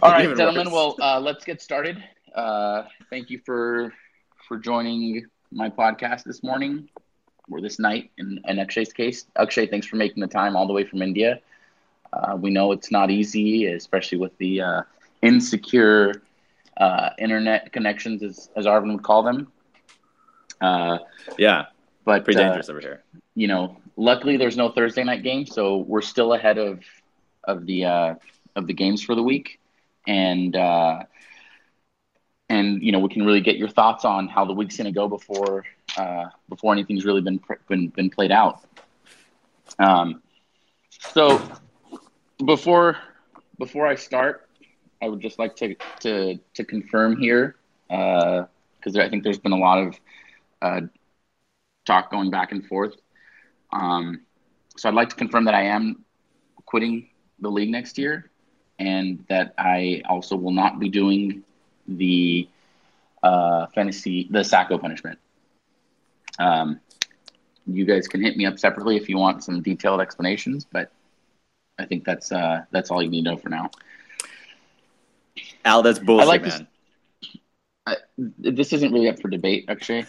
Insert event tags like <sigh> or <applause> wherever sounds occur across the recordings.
All <laughs> right, gentlemen. Well, uh, let's get started. Uh, thank you for for joining my podcast this morning or this night. In, in Akshay's case, Akshay, thanks for making the time all the way from India. Uh, we know it's not easy, especially with the uh, insecure uh, internet connections, as, as Arvin would call them. Uh, yeah, but pretty uh, dangerous over here. you know, luckily there's no Thursday night game, so we're still ahead of of the uh, of the games for the week, and uh, and you know we can really get your thoughts on how the week's going to go before uh, before anything's really been been been played out. Um, so before before I start, I would just like to to to confirm here because I think there's been a lot of uh, talk going back and forth. Um, so I'd like to confirm that I am quitting the league next year, and that I also will not be doing the uh, fantasy the Sacko punishment. Um, you guys can hit me up separately if you want some detailed explanations, but I think that's uh, that's all you need to know for now. Al, that's bullshit, I like this- I, this isn't really up for debate, Akshay.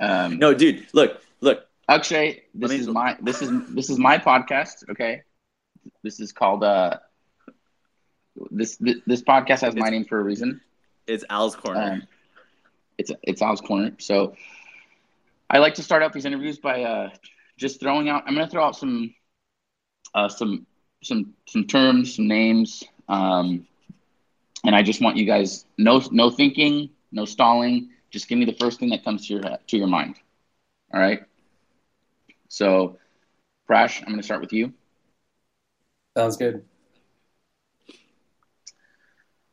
Um, No, dude, look, look. Akshay, this me- is my this is this is my podcast. Okay, this is called uh this this, this podcast has my name for a reason. It's Al's corner. Um, it's it's Al's corner. So I like to start out these interviews by uh just throwing out. I'm going to throw out some uh some some some terms, some names, um, and I just want you guys no no thinking, no stalling. Just give me the first thing that comes to your to your mind. All right. So, Prash, I'm going to start with you. Sounds good.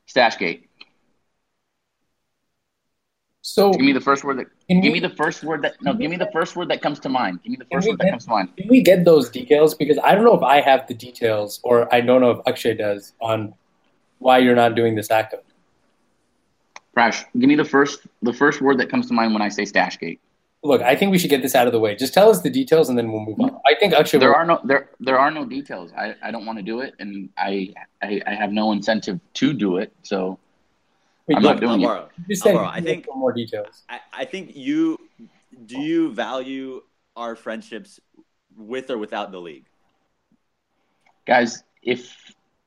Stashgate. So Give me the first word that. Give we, me the first word that. No, give me the first word that comes to mind. Give me the first word that comes to mind. can we get those details? Because I don't know if I have the details, or I don't know if Akshay does on why you're not doing the Sacko. Prash, give me the first the first word that comes to mind when I say Stashgate. Look, I think we should get this out of the way. Just tell us the details, and then we'll move on. I think actually There will- are no there there are no details. I, I don't want to do it, and I, I I have no incentive to do it. So Wait, I'm look, not doing it. Alvaro, you just Alvaro, I think- more details. I, I think you do you value our friendships with or without the league? guys, if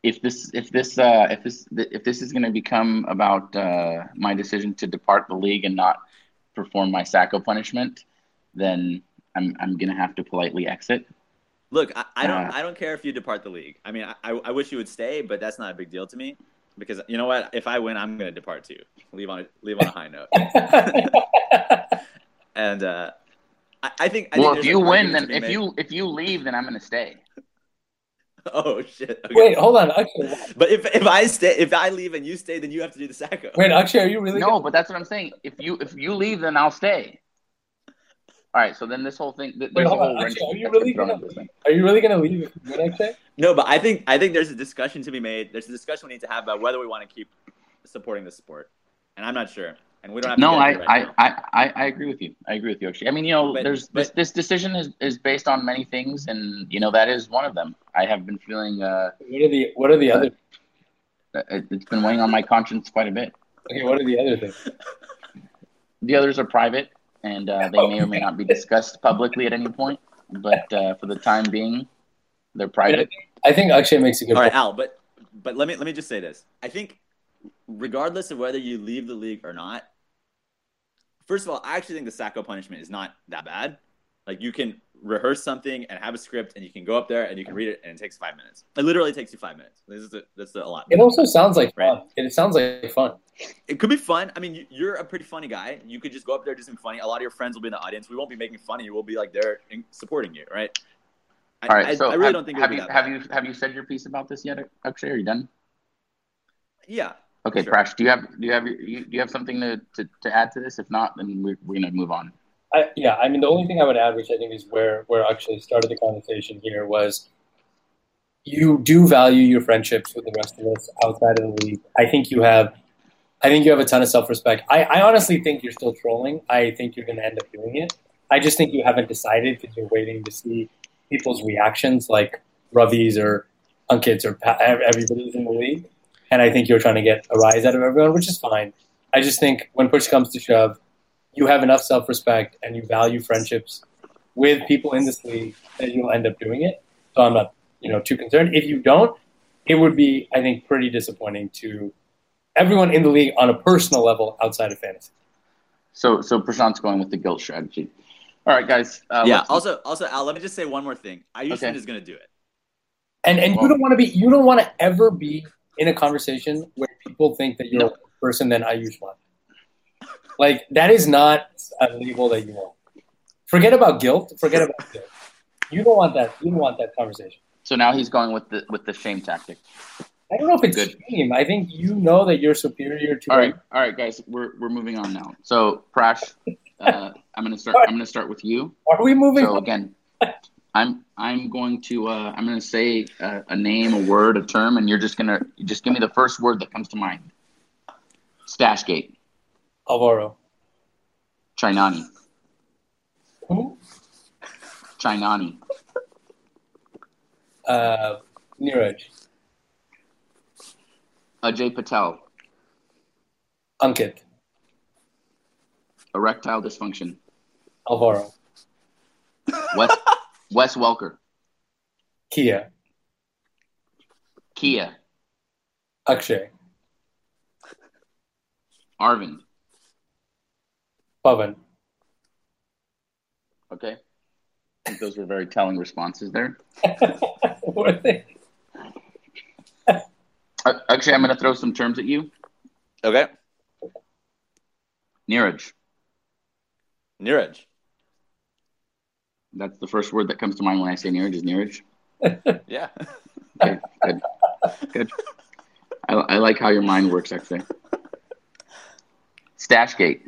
if this if this uh, if this if this is going to become about uh, my decision to depart the league and not perform my Sacko punishment, then I'm I'm going to have to politely exit. Look, I, I don't Uh, I don't care if you depart the league. I mean, I, I wish you would stay, but that's not a big deal to me because you know what? If I win, I'm going to depart too. Leave on a, leave on a high note. <laughs> And uh, I, I think. I well, think if you win, then if made- you if you leave, then I'm going to stay. <laughs> oh shit. Okay. Wait, hold on, Akshay. But if if I stay, if I leave and you stay, then you have to do the Sacko. Wait, Akshay, are you really? No, but that's what I'm saying. If you if you leave, then I'll stay. All right. So then this whole thing. th- Wait, hold on. wrench Akshay, are you really gonna into. Are you really gonna leave if you win, Akshay? No, but I think I think there's a discussion to be made. There's a discussion we need to have about whether we want to keep supporting the sport, and I'm not sure. And we don't have to No, I, into it I. I, I, I agree with you. I agree with you, actually. I mean, you know, But- there's this, but- this decision is, is based on many things, and you know that is one of them. I have been feeling uh, What are the What are the other? it- it's been weighing on my conscience quite a bit. Okay, what are the other things? The others are private, and uh, they may or may not be discussed publicly at any point. But uh, for the time being, they're private. I think Akshay makes a good All right, point. Al, but but let me let me just say this. I think regardless of whether you leave the league or not, first of all, I actually think the Sacko punishment is not that bad. Like you can rehearse something and have a script, and you can go up there and you can read it, and it takes five minutes. It literally takes you five minutes. This is a, that's a lot. It also sounds like Right. fun. It sounds like fun. It could be fun. I mean, you- you're a pretty funny guy. You could just go up there, do something funny. A lot of your friends will be in the audience. We won't be making fun of you. We'll be like there in- supporting you, right? I, All right. I, so I really have, don't think have you have bad. you have you said your piece about this yet, Akshay? Are you done? Yeah. Okay, Sure. Prash, do you have do you have do you have something to, to, to add to this? If not, then we're, we're gonna move on. I, yeah, I mean, the only thing I would add, which I think is where where actually started the conversation here, was you do value your friendships with the rest of us outside of the league. I think you have, I think you have a ton of self respect. I, I honestly think you're still trolling. I think you're going to end up doing it. I just think you haven't decided because you're waiting to see people's reactions, like Ravi's or Ankit's or Pa- everybody's in the league. And I think you're trying to get a rise out of everyone, which is fine. I just think when push comes to shove, you have enough self respect and you value friendships with people in this league that you'll end up doing it. So I'm not, you know, too concerned. If you don't, it would be, I think, pretty disappointing to everyone in the league on a personal level outside of fantasy. So, so Prashant's going with the guilt strategy. All right, guys. Uh, yeah. Also, also, Al, let me just say one more thing. Ayushman Okay. is going to do it. And and you don't want to be you don't want to ever be in a conversation where people think that you're a worse person than Ayushman. Like that is not a label that you want. Forget about guilt. Forget about guilt. You don't want that. You don't want that conversation. so now he's going with the with the shame tactic. I don't know if it's Good. shame. I think you know that you're superior to. All right, all right, guys. We're we're moving on now. So Prash, uh, I'm gonna start. I'm gonna start with you. Are we moving? So on? again, <laughs> I'm I'm going to uh, I'm gonna say a, a name, a word, a term, and you're just gonna you just give me the first word that comes to mind. Stashgate, Alvaro. Chinani, Who? Chinani, Uh, Neeraj. Ajay Patel, Ankit. erectile dysfunction, Alvaro. Wes Wes Welker, Kia. Kia, Akshay. Arvind. Pavan. Okay, I think those were very telling responses there. <laughs> Were they? Actually, I'm gonna throw some terms at you. Okay. Neeraj. Neeraj. That's the first word that comes to mind when I say Neeraj is Neeraj. <laughs> Yeah. Okay, good. Good. I, I like how your mind works, actually. Stashgate,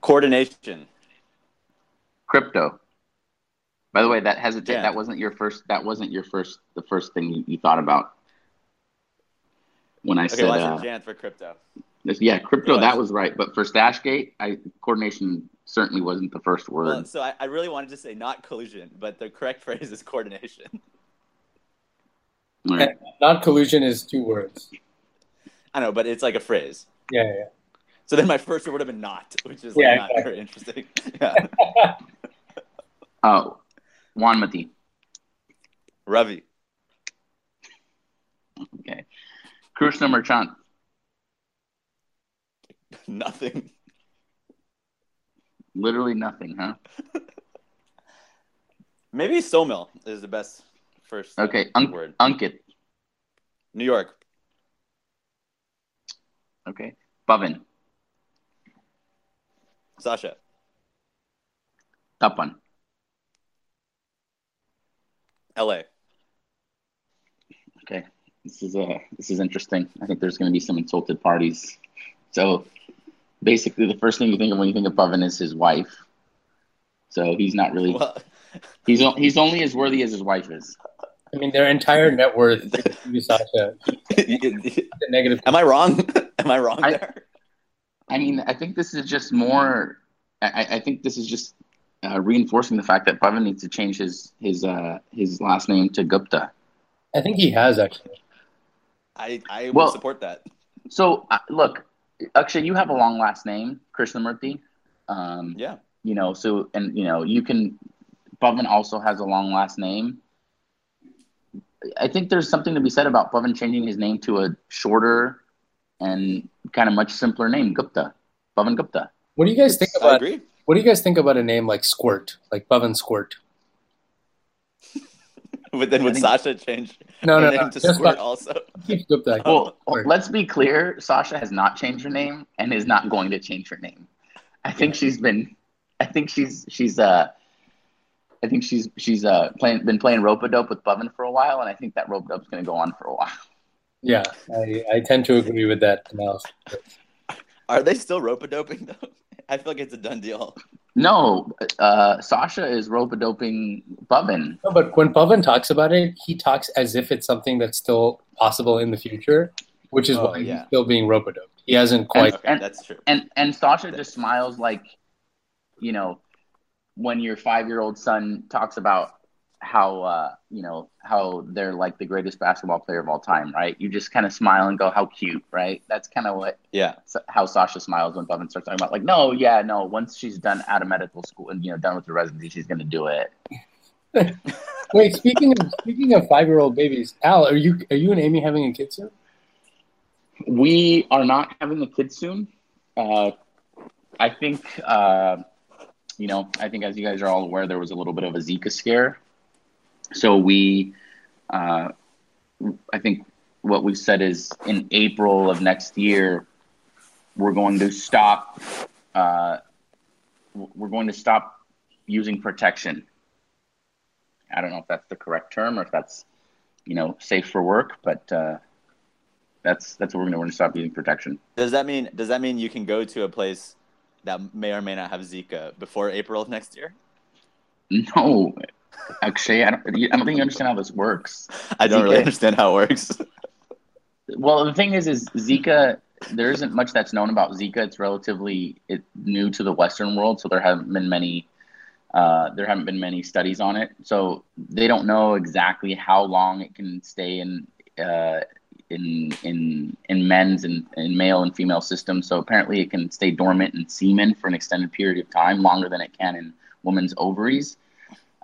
Coordination. crypto. By the way, that hesitate Yeah. that wasn't your first. That wasn't your first. The first thing you, you thought about when I Okay, said, watch uh, it, Jan, for crypto. This- yeah, crypto. Go That was right, but for Stashgate, I coordination certainly wasn't the first word. Well, so I, I really wanted to say not collusion, but the correct <laughs> phrase is coordination. All right. Not collusion is two words. I know, but it's like a phrase. Yeah, yeah. So then my first word would have been not, which is like Yeah, not exactly. very interesting. <laughs> Yeah. <laughs> Oh, Wanmati. Ravi. Okay. Krishna Merchant. <laughs> Nothing. Literally nothing, huh? <laughs> Maybe Sawmill is the best first Okay. Un- word. Ankit. New York. Okay. Pavan. Sasha. Tapan. LA. Okay, this is uh this is interesting. I think there's going to be some insulted parties. So basically, the first thing you think of when you think of Pavan is his wife. So he's not really Well, he's o- he's only as worthy as his wife is. I mean, their entire net worth is Sasha. <laughs> Negative. am I wrong? <laughs> Am I wrong I- there? I mean, I think this is just more. I, I think this is just uh, reinforcing the fact that Pavan needs to change his his uh his last name to Gupta. I think he has actually. I, I Well- will support that. So uh, look, Akshay, you have a long last name, Krishnamurti. Um, Yeah. you know so and you know you can Pavan also has a long last name i think there's something to be said about Pavan changing his name to a shorter and kind of much simpler name gupta Pavan gupta What do you guys think I about? agree. What do you guys think about a name like Squirt, like Pavan Squirt? <laughs> But then would Sasha change No, her no, name no. to Just Squirt Pavan. also? <laughs> Keep Gupta. well let's be clear sasha has not changed her name and is not going to change her name i think she's been i think she's she's uh I think she's she's uh playing been playing rope a dope with Pavan for a while, and I think that rope dope's going to go on for a while. Yeah, I, I tend to agree with that analysis. <laughs> Are they still rope a doping though? I feel like it's a done deal. No, uh, Sasha is rope doping Pavan. No, but when Pavan talks about it, he talks as if it's something that's still possible in the future, which is Oh, why yeah. he's still being rope-a-doped. He hasn't quite. Okay, and- that's true. And and Sasha just smiles like, you know, when your five year old son talks about how uh, you know how they're like the greatest basketball player of all time, right? You just kind of smile and go, "How cute," right? That's kind of what Yeah. how Sasha smiles when Pavan starts talking about like, no, yeah, no. Once she's done out of medical school and you know done with her residency, she's gonna do it. <laughs> Wait, speaking of speaking of five year old babies, Al, are you are you and Amy having a kid soon? We are not having a kid soon. Uh, I think, uh, you know, I think as you guys are all aware, there was a little bit of a Zika scare. So we, uh, I think what we've said is in April of next year, we're going to stop. Uh, we're going to stop using protection. I don't know if that's the correct term or if that's, you know, safe for work, but uh, that's that's what we're going to. We're going to stop using protection. Does that mean does that mean you can go to a place that may or may not have Zika before April of next year? No, actually, I don't. I don't think you understand how this works. I don't really understand how it works. <laughs> Well, the thing is, is Zika. There isn't much that's known about Zika. It's relatively it, new to the Western world, so there haven't been many. Uh, there haven't been many studies on it, so they don't know exactly how long it can stay in uh, in in in men's and in male and female systems. So apparently, it can stay dormant in semen for an extended period of time, longer than it can in women's ovaries.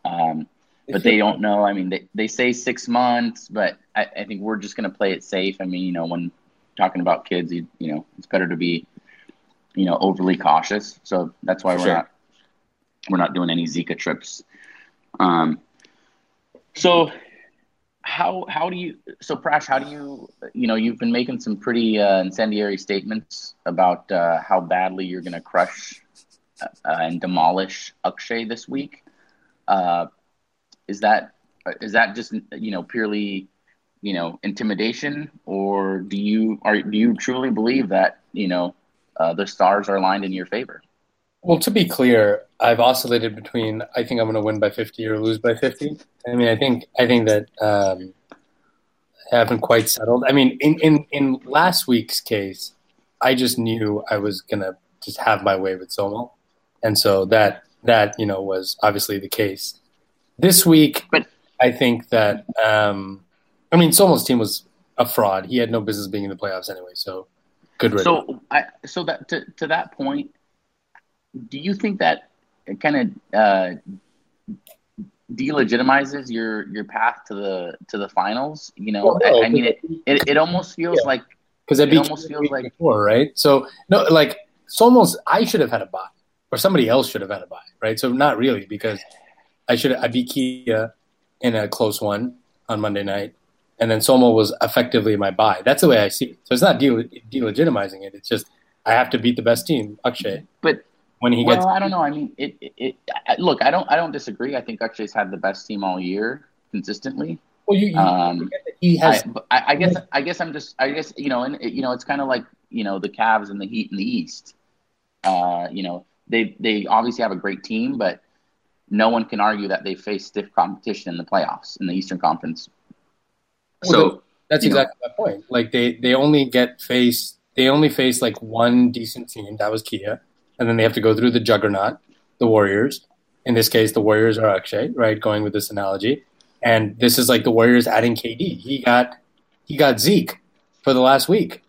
Um, but they don't know. I mean, they, they say six months, but I, I think we're just going to play it safe. I mean, you know, when talking about kids, you, you know, it's better to be, you know, overly cautious. So that's why we're Sure. not we're not doing any Zika trips. Um, so how how do you so Prash? How do you you know you've been making some pretty uh, incendiary statements about uh, how badly you're going to crush uh, and demolish Akshay this week. Uh, is that is that just you know purely you know intimidation, or do you are do you truly believe that you know uh, the stars are aligned in your favor? Well, to be clear, I've oscillated between I think I'm going to win by 50 or lose by 50. I mean, I think I think that um, I haven't quite settled. I mean, in, in in last week's case, I just knew I was going to just have my way with Somo, and so that that you know was obviously the case. This week, But- I think that um, I mean Somo's team was a fraud. He had no business being in the playoffs anyway. So good riddance. So I so that to to that point, do you think that kind of uh, delegitimizes your your path to the to the finals? You know, Well, no, I, I mean, it, it it almost feels Yeah. like because It almost feels like- before, right? So no, like almost I should have had a buy, or somebody else should have had a buy, right? So not really because I should I beat Kia in a close one on Monday night, and then Somo was effectively my buy. That's the way I see it. So it's not de- delegitimizing it. It's just I have to beat the best team, Akshay, But when he well, gets. I don't know. I mean, it, it, it. I- Look, I don't. I don't disagree. I think Akshay's had the best team all year consistently. Well, you, you Um, he has. I, I guess. I guess I'm just. I guess you know. And you know, it's kind of like you know the Cavs and the Heat in the East. Uh, you know, they they obviously have a great team, but no one can argue that they face stiff competition in the playoffs in the Eastern Conference. So That's you know- exactly my point. Like they they only get face they only face like one decent team. That was Kia, and then they have to go through the juggernaut, the Warriors. In this case, the Warriors are Akshay, right? Going with this analogy, and this is like the Warriors adding KD. He got he got Zeke for the last week,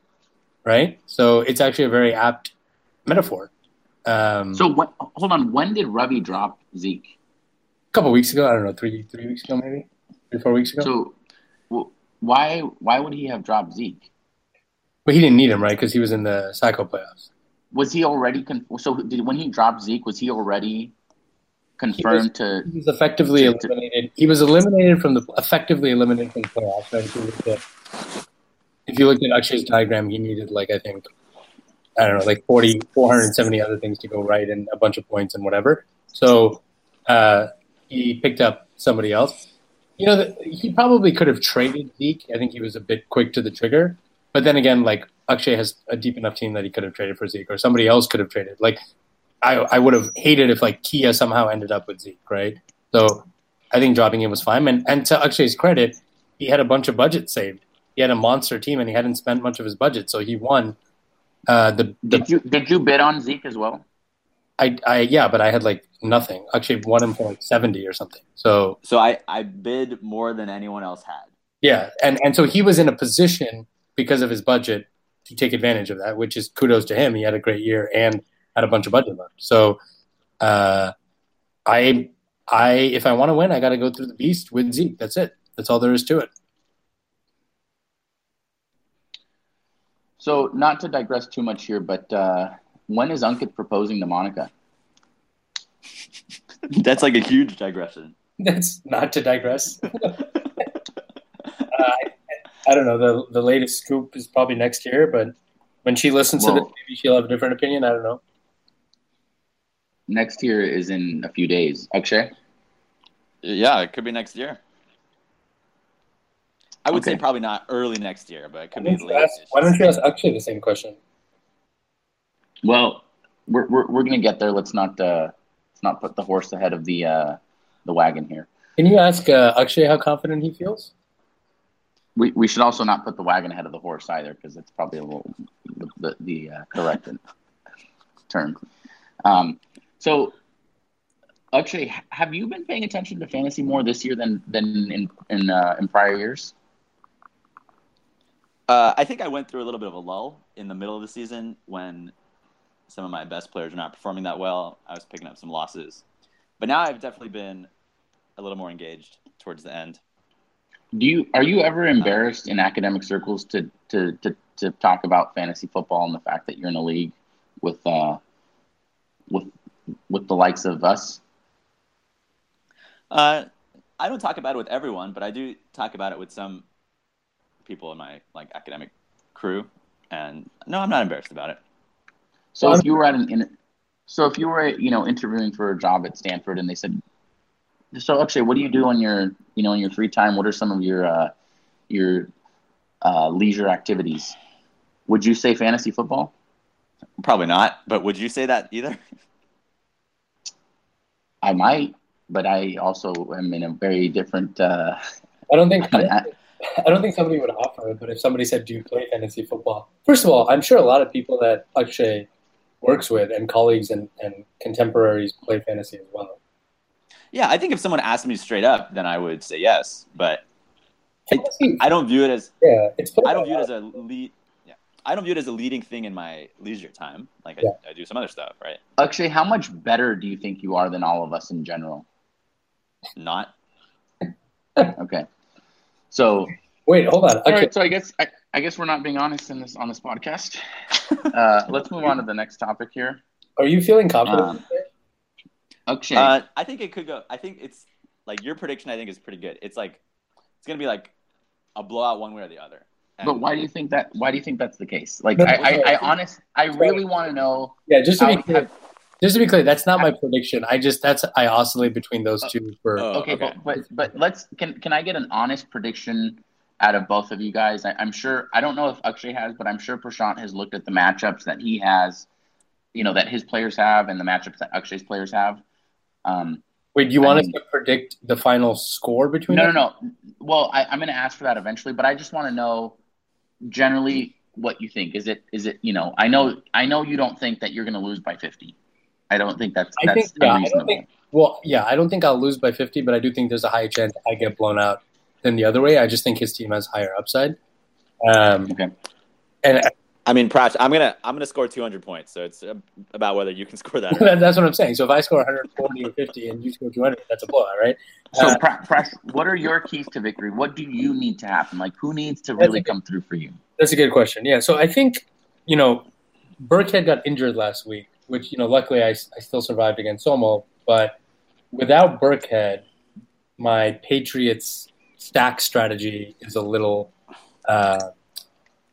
right? So it's actually a very apt metaphor. Um, so what? Hold on. When did Ravi drop Zeke? a couple weeks ago, I don't know, three three weeks ago, maybe three four weeks ago. So wh- why why would he have dropped Zeke? but he didn't need him, right? Because he was in the Sacko playoffs. Was he already con- so? Did when he dropped Zeke, was he already confirmed to? He was effectively to- eliminated. He was eliminated from the effectively eliminated from the playoffs. Right? If you looked at, if you looked at Akshay's diagram, he needed like I think I don't know, like 40, 470 other things to go right and a bunch of points and whatever. So uh, he picked up somebody else. You know, the, he probably could have traded Zeke. I think he was a bit quick to the trigger. But then again, like Akshay has a deep enough team that he could have traded for Zeke, or somebody else could have traded. Like I, I would have hated if like Kia somehow ended up with Zeke, right? So I think dropping him was fine. And and to Akshay's credit, he had a bunch of budget saved. He had a monster team, and he hadn't spent much of his budget, so he won. Uh, the, the Did you did you bid on Zeke as well? I, I yeah, but I had like nothing. Actually, won him for like seventy or something. So So I I bid more than anyone else had. yeah, and and so he was in a position because of his budget to take advantage of that, which is kudos to him. He had a great year and had a bunch of budget left. So, uh, I I if I want to win, I got to go through the beast with Zeke. That's it. That's all there is to it. So, not to digress too much here, but uh, when is Ankit proposing to Monica? <laughs> That's like a huge digression. That's not to digress. <laughs> uh, I, I don't know. The the latest scoop is probably next year, but when she listens to Well- this, maybe she'll have a different opinion. I don't know. Next year is in a few days. Akshay? Yeah, it could be next year. I would say probably not early next year, but it could don't be you late. ask, why don't you ask Akshay the same question? Well, we're, we're, we're going to get there. Let's not uh, let's not put the horse ahead of the uh, the wagon here. Can you ask uh, Akshay how confident he feels? We, we should also not put the wagon ahead of the horse either, because it's probably a little the the, the uh, correct <laughs> term. Um, so, Akshay, have you been paying attention to fantasy more this year than than in in uh, in prior years? Uh, I think I went through a little bit of a lull in the middle of the season when some of my best players were not performing that well. I was picking up some losses, but now I've definitely been a little more engaged towards the end. Do you are you ever embarrassed in academic circles to to to, to talk about fantasy football and the fact that you're in a league with uh with with the likes of us? Uh, I don't talk about it with everyone, but I do talk about it with some people in my like academic crew, and no, I'm not embarrassed about it. So Well, if you were at an in, so if you were you know interviewing for a job at Stanford and they said, so actually, what do you do on your you know in your free time? What are some of your uh, your uh, leisure activities? Would you say fantasy football? Probably not, but would you say that either? I might, but I also am in a very different. Uh, I don't think I think, <laughs> I don't think somebody would offer it. But if somebody said, "Do you play fantasy football?" First of all, I'm sure a lot of people that Akshay works with and colleagues and, and contemporaries play fantasy as well. Yeah, I think if someone asked me straight up, then I would say yes. But Fantasy, I don't view it as yeah, it's I don't view it as a lead. Yeah, I don't view it as a leading thing in my leisure time. Like I, Yeah. I do some other stuff, right? Akshay, how much better do you think you are than all of us in general? Not. <laughs> Okay, so Wait, hold on. All Okay, right, so I guess I, I guess we're not being honest in this on this podcast. <laughs> Uh, let's move on to the next topic here. are you feeling confident? Um, Akshay, Uh, I think it could go. I think it's like your prediction. I think is pretty good. It's like it's gonna be like a blowout one way or the other. And but why do you think that? Why do you think that's the case? Like, No, I, I, I honest, I really want to know. yeah, just to be clear, just to be clear, that's not my prediction. I just that's I oscillate between those two for. Oh, okay, okay. But, but but let's can can I get an honest prediction out of both of you guys? I, I'm sure I don't know if Akshay has, but I'm sure Prashant has looked at the matchups that he has, you know, that his players have, and the matchups that Akshay's players have. Um, Wait, do you I want us to predict the final score between? No, no, no. Well, I, I'm going to ask for that eventually, but I just want to know generally what you think. Is it, is it, you know, I know, I know you don't think that you're going to lose by 50. I don't think that's I that's think yeah, I don't think. Well, yeah, I don't think I'll lose by fifty, but I do think there's a high chance I get blown out than the other way. I just think his team has higher upside. Um, Okay. and I mean, Prash, I'm gonna I'm gonna score 200 points. So it's uh, about whether you can <laughs> score that. That, <laughs> that's what I'm saying. So if I score 140 or 50 and you score 200, that's a blowout, right? So, Uh, Prash, what are your keys to victory? What do you need to happen? Like, who needs to really good- come through for you? That's a good question. Yeah. So I think, you know, Burkhead got injured last week, which, you know, luckily I, I still survived against Somo. But without Burkhead, my Patriots stack strategy is a little uh,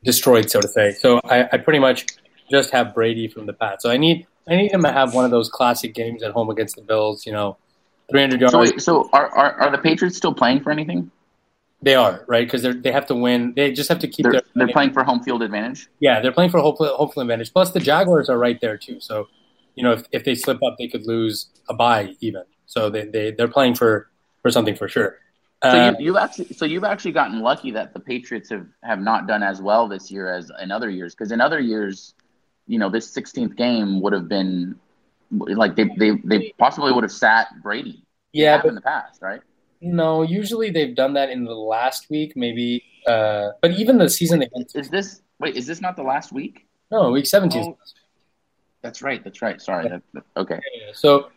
destroyed, so to say. So I, I pretty much just have Brady from the Pats. So I need I need him to have one of those classic games at home against the Bills, you know, 300 yards. So, wait, so are, are, are the Patriots still playing for anything? They are, right? Because they they have to win. They just have to keep They're, their they're playing for home field advantage? Yeah, they're playing for hopeful, hopeful advantage. Plus, the Jaguars are right there too. So, you know, if, if they slip up, they could lose a bye even. So they they they're playing for for something for sure. So Uh, you, you've actually, so you've actually gotten lucky that the Patriots have, have not done as well this year as in other years. Because in other years, you know, this 16th game would have been like they they, they possibly would have sat Brady. Yeah, but in the past, right? No. Usually they've done that in the last week, maybe. Uh, but even the season they went Is this wait? Is this not the last week? no week seventeen. Oh, that's right. That's right. Sorry. That, that- okay. Yeah, So,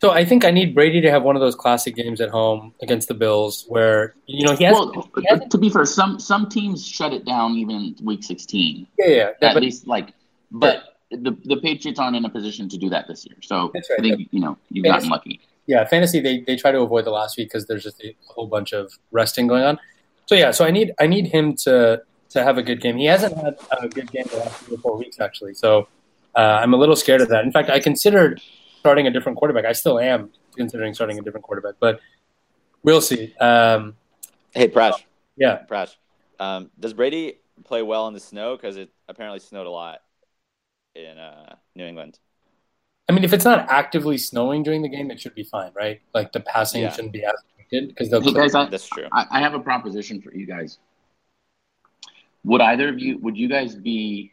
so I think I need Brady to have one of those classic games at home against the Bills, where you know he has. Well, to be fair, some some teams shut it down even week sixteen. yeah, yeah. At but- least, like, but the the Patriots aren't in a position to do that this year. So right. I think you know you've gotten lucky. Yeah, fantasy they, they try to avoid the last week because there's just a whole bunch of resting going on. So yeah, so I need I need him to to have a good game. He hasn't had a good game the last three or four weeks actually. So uh, I'm a little scared of that. In fact, I considered starting a different quarterback. I still am considering starting a different quarterback, but we'll see. Um, Hey, Prash. yeah, Prash. Um, does Brady play well in the snow? Because it apparently snowed a lot in uh, New England. I mean, if it's not actively snowing during the game, it should be fine, right? Like the passing Yeah. shouldn't be as affected because they'll. Hey guys, I, That's true. I I have a proposition for you guys. Would either of you? Would you guys be?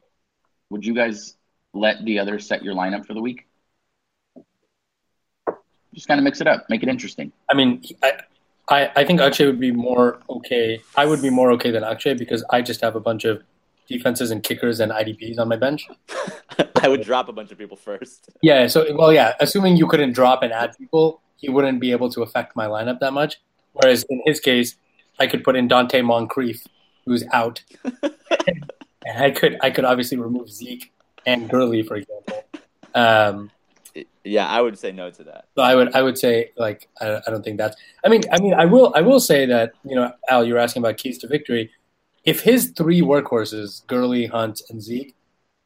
Would you guys let the other set your lineup for the week? Just kind of mix it up, make it interesting. I mean, I, I, I think Akshay would be more okay. I would be more okay than Akshay because I just have a bunch of defenses and kickers and IDPs on my bench. <laughs> I would drop a bunch of people first. Yeah. So, well, yeah. Assuming you couldn't drop and add people, he wouldn't be able to affect my lineup that much. Whereas in his case, I could put in Donte Moncrief, who's out, <laughs> and I could I could obviously remove Zeke and Gurley, for example. Um, Yeah, I would say no to that. So I would I would say like I, I don't think that's I mean I mean I will I will say that you know Al you were asking about keys to victory. If his three workhorses Gurley, Hunt, and Zeke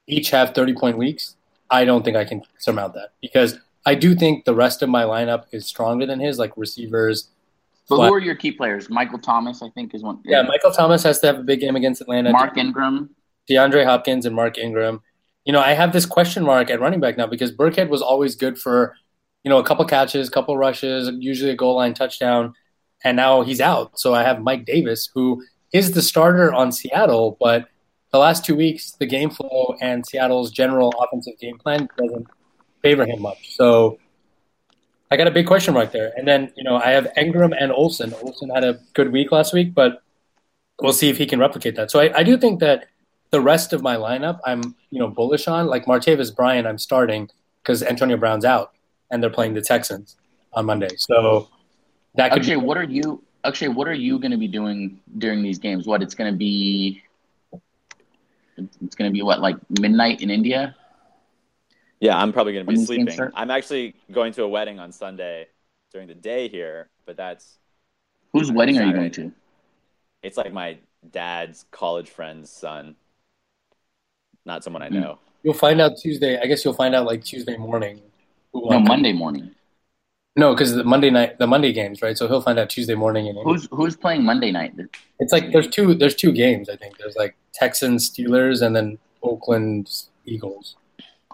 each have thirty point weeks, I don't think I can surmount that because I do think the rest of my lineup is stronger than his, like receivers. But Flat- who are your key players? Michael Thomas, I think, is one. Yeah, Michael Thomas has to have a big game against Atlanta. Mark Ingram. DeAndre Hopkins and Mark Ingram. You know, I have this question mark at running back now because Burkhead was always good for, you know, a couple catches, a couple rushes, usually a goal line touchdown, and now he's out. So I have Mike Davis, who is the starter on Seattle, but the last two weeks, the game flow and Seattle's general offensive game plan doesn't favor him much. So I got a big question mark there. And then, you know, I have Ingram and Olsen. Olsen had a good week last week, but we'll see if he can replicate that. So I, I do think that the rest of my lineup, I'm you know bullish on. Like Martavis Bryant, I'm starting because Antonio Brown's out and they're playing the Texans on Monday. So that could Akshay, be, what are you? Akshay, what are you going to be doing during these games? What it's going to be? It's going to be what like midnight in India. Yeah, I'm probably going to be these sleeping. I'm actually going to a wedding on Sunday during the day here, but that's Whose wedding are you going to? it's like my dad's college friend's son, not someone I Hmm. know. you'll find out Tuesday. I guess you'll find out like Tuesday morning. who No, won. Monday morning. No, because the Monday night, the Monday games, right? So he'll find out Tuesday morning. And Who's who's playing Monday night? it's like there's two there's two games. I think there's like Texans Steelers and then Oakland Eagles.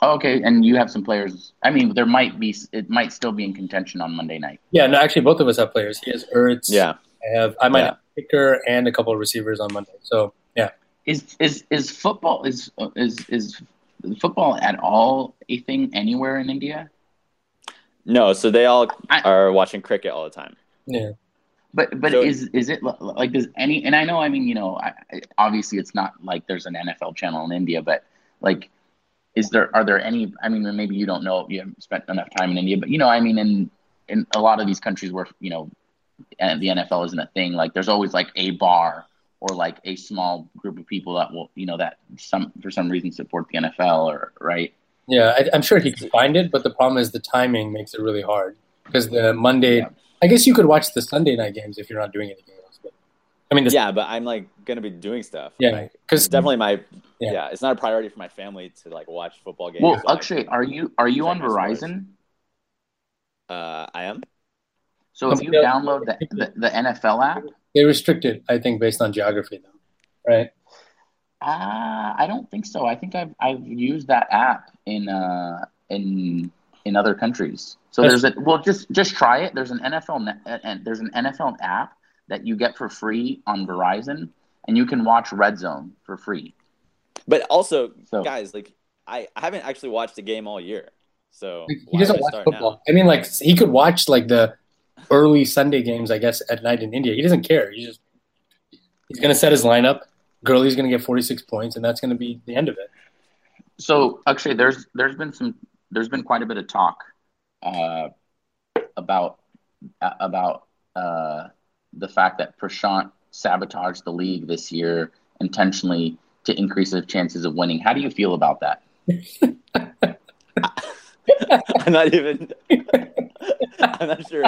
Oh, okay, and you have some players. I mean, there might be. It might still be in contention on Monday night. Yeah, no, actually both of us have players. He has Ertz. Yeah, I have I might Yeah. have a kicker and a couple of receivers on Monday. So yeah. Is is is football is is is football at all a thing anywhere in India? No, so they all I- are watching cricket all the time. Yeah. But but So- is is it like does any? And I know I mean you know I, I- obviously it's not like there's an NFL channel in India, but like is there are there any? I mean maybe you don't know you haven't spent enough time in India, but you know I mean in in a lot of these countries where you know and the NFL isn't a thing, like there's always like a bar or like a small group of people that will you know that some for some reason support the NFL or right. Yeah, I, I'm sure he could find it, but the problem is the timing makes it really hard because the Monday. Yeah. I guess you could watch the Sunday night games if you're not doing anything else. But I mean, the, Yeah, but I'm like going to be doing stuff. yeah, because it's definitely my Yeah. yeah. It's not a priority for my family to like watch football games. Well, so I- Akshay, are you are you on Check my sports. Verizon? uh, I am. So if you download the, the, the NFL app, they restrict it. I think based on geography, though, right? uh, I don't think so. I think I've I've used that app in uh in in other countries. So there's a well just just try it. There's an NFL net, uh, uh, there's an NFL app that you get for free on Verizon, and you can watch Red Zone for free. But also, So guys, like I, I haven't actually watched a game all year. So he doesn't would I watch start football. now? I mean, like he could watch like the early Sunday games, I guess, at night in India. He doesn't care. He just he's gonna set his lineup. Gurley's gonna get forty six points, and that's gonna be the end of it. So actually, there's there's been some there's been quite a bit of talk uh, about uh, about uh, the fact that Prashant sabotaged the league this year intentionally to increase his chances of winning. How do you feel about that? <laughs> I'm not even. <laughs> I'm not sure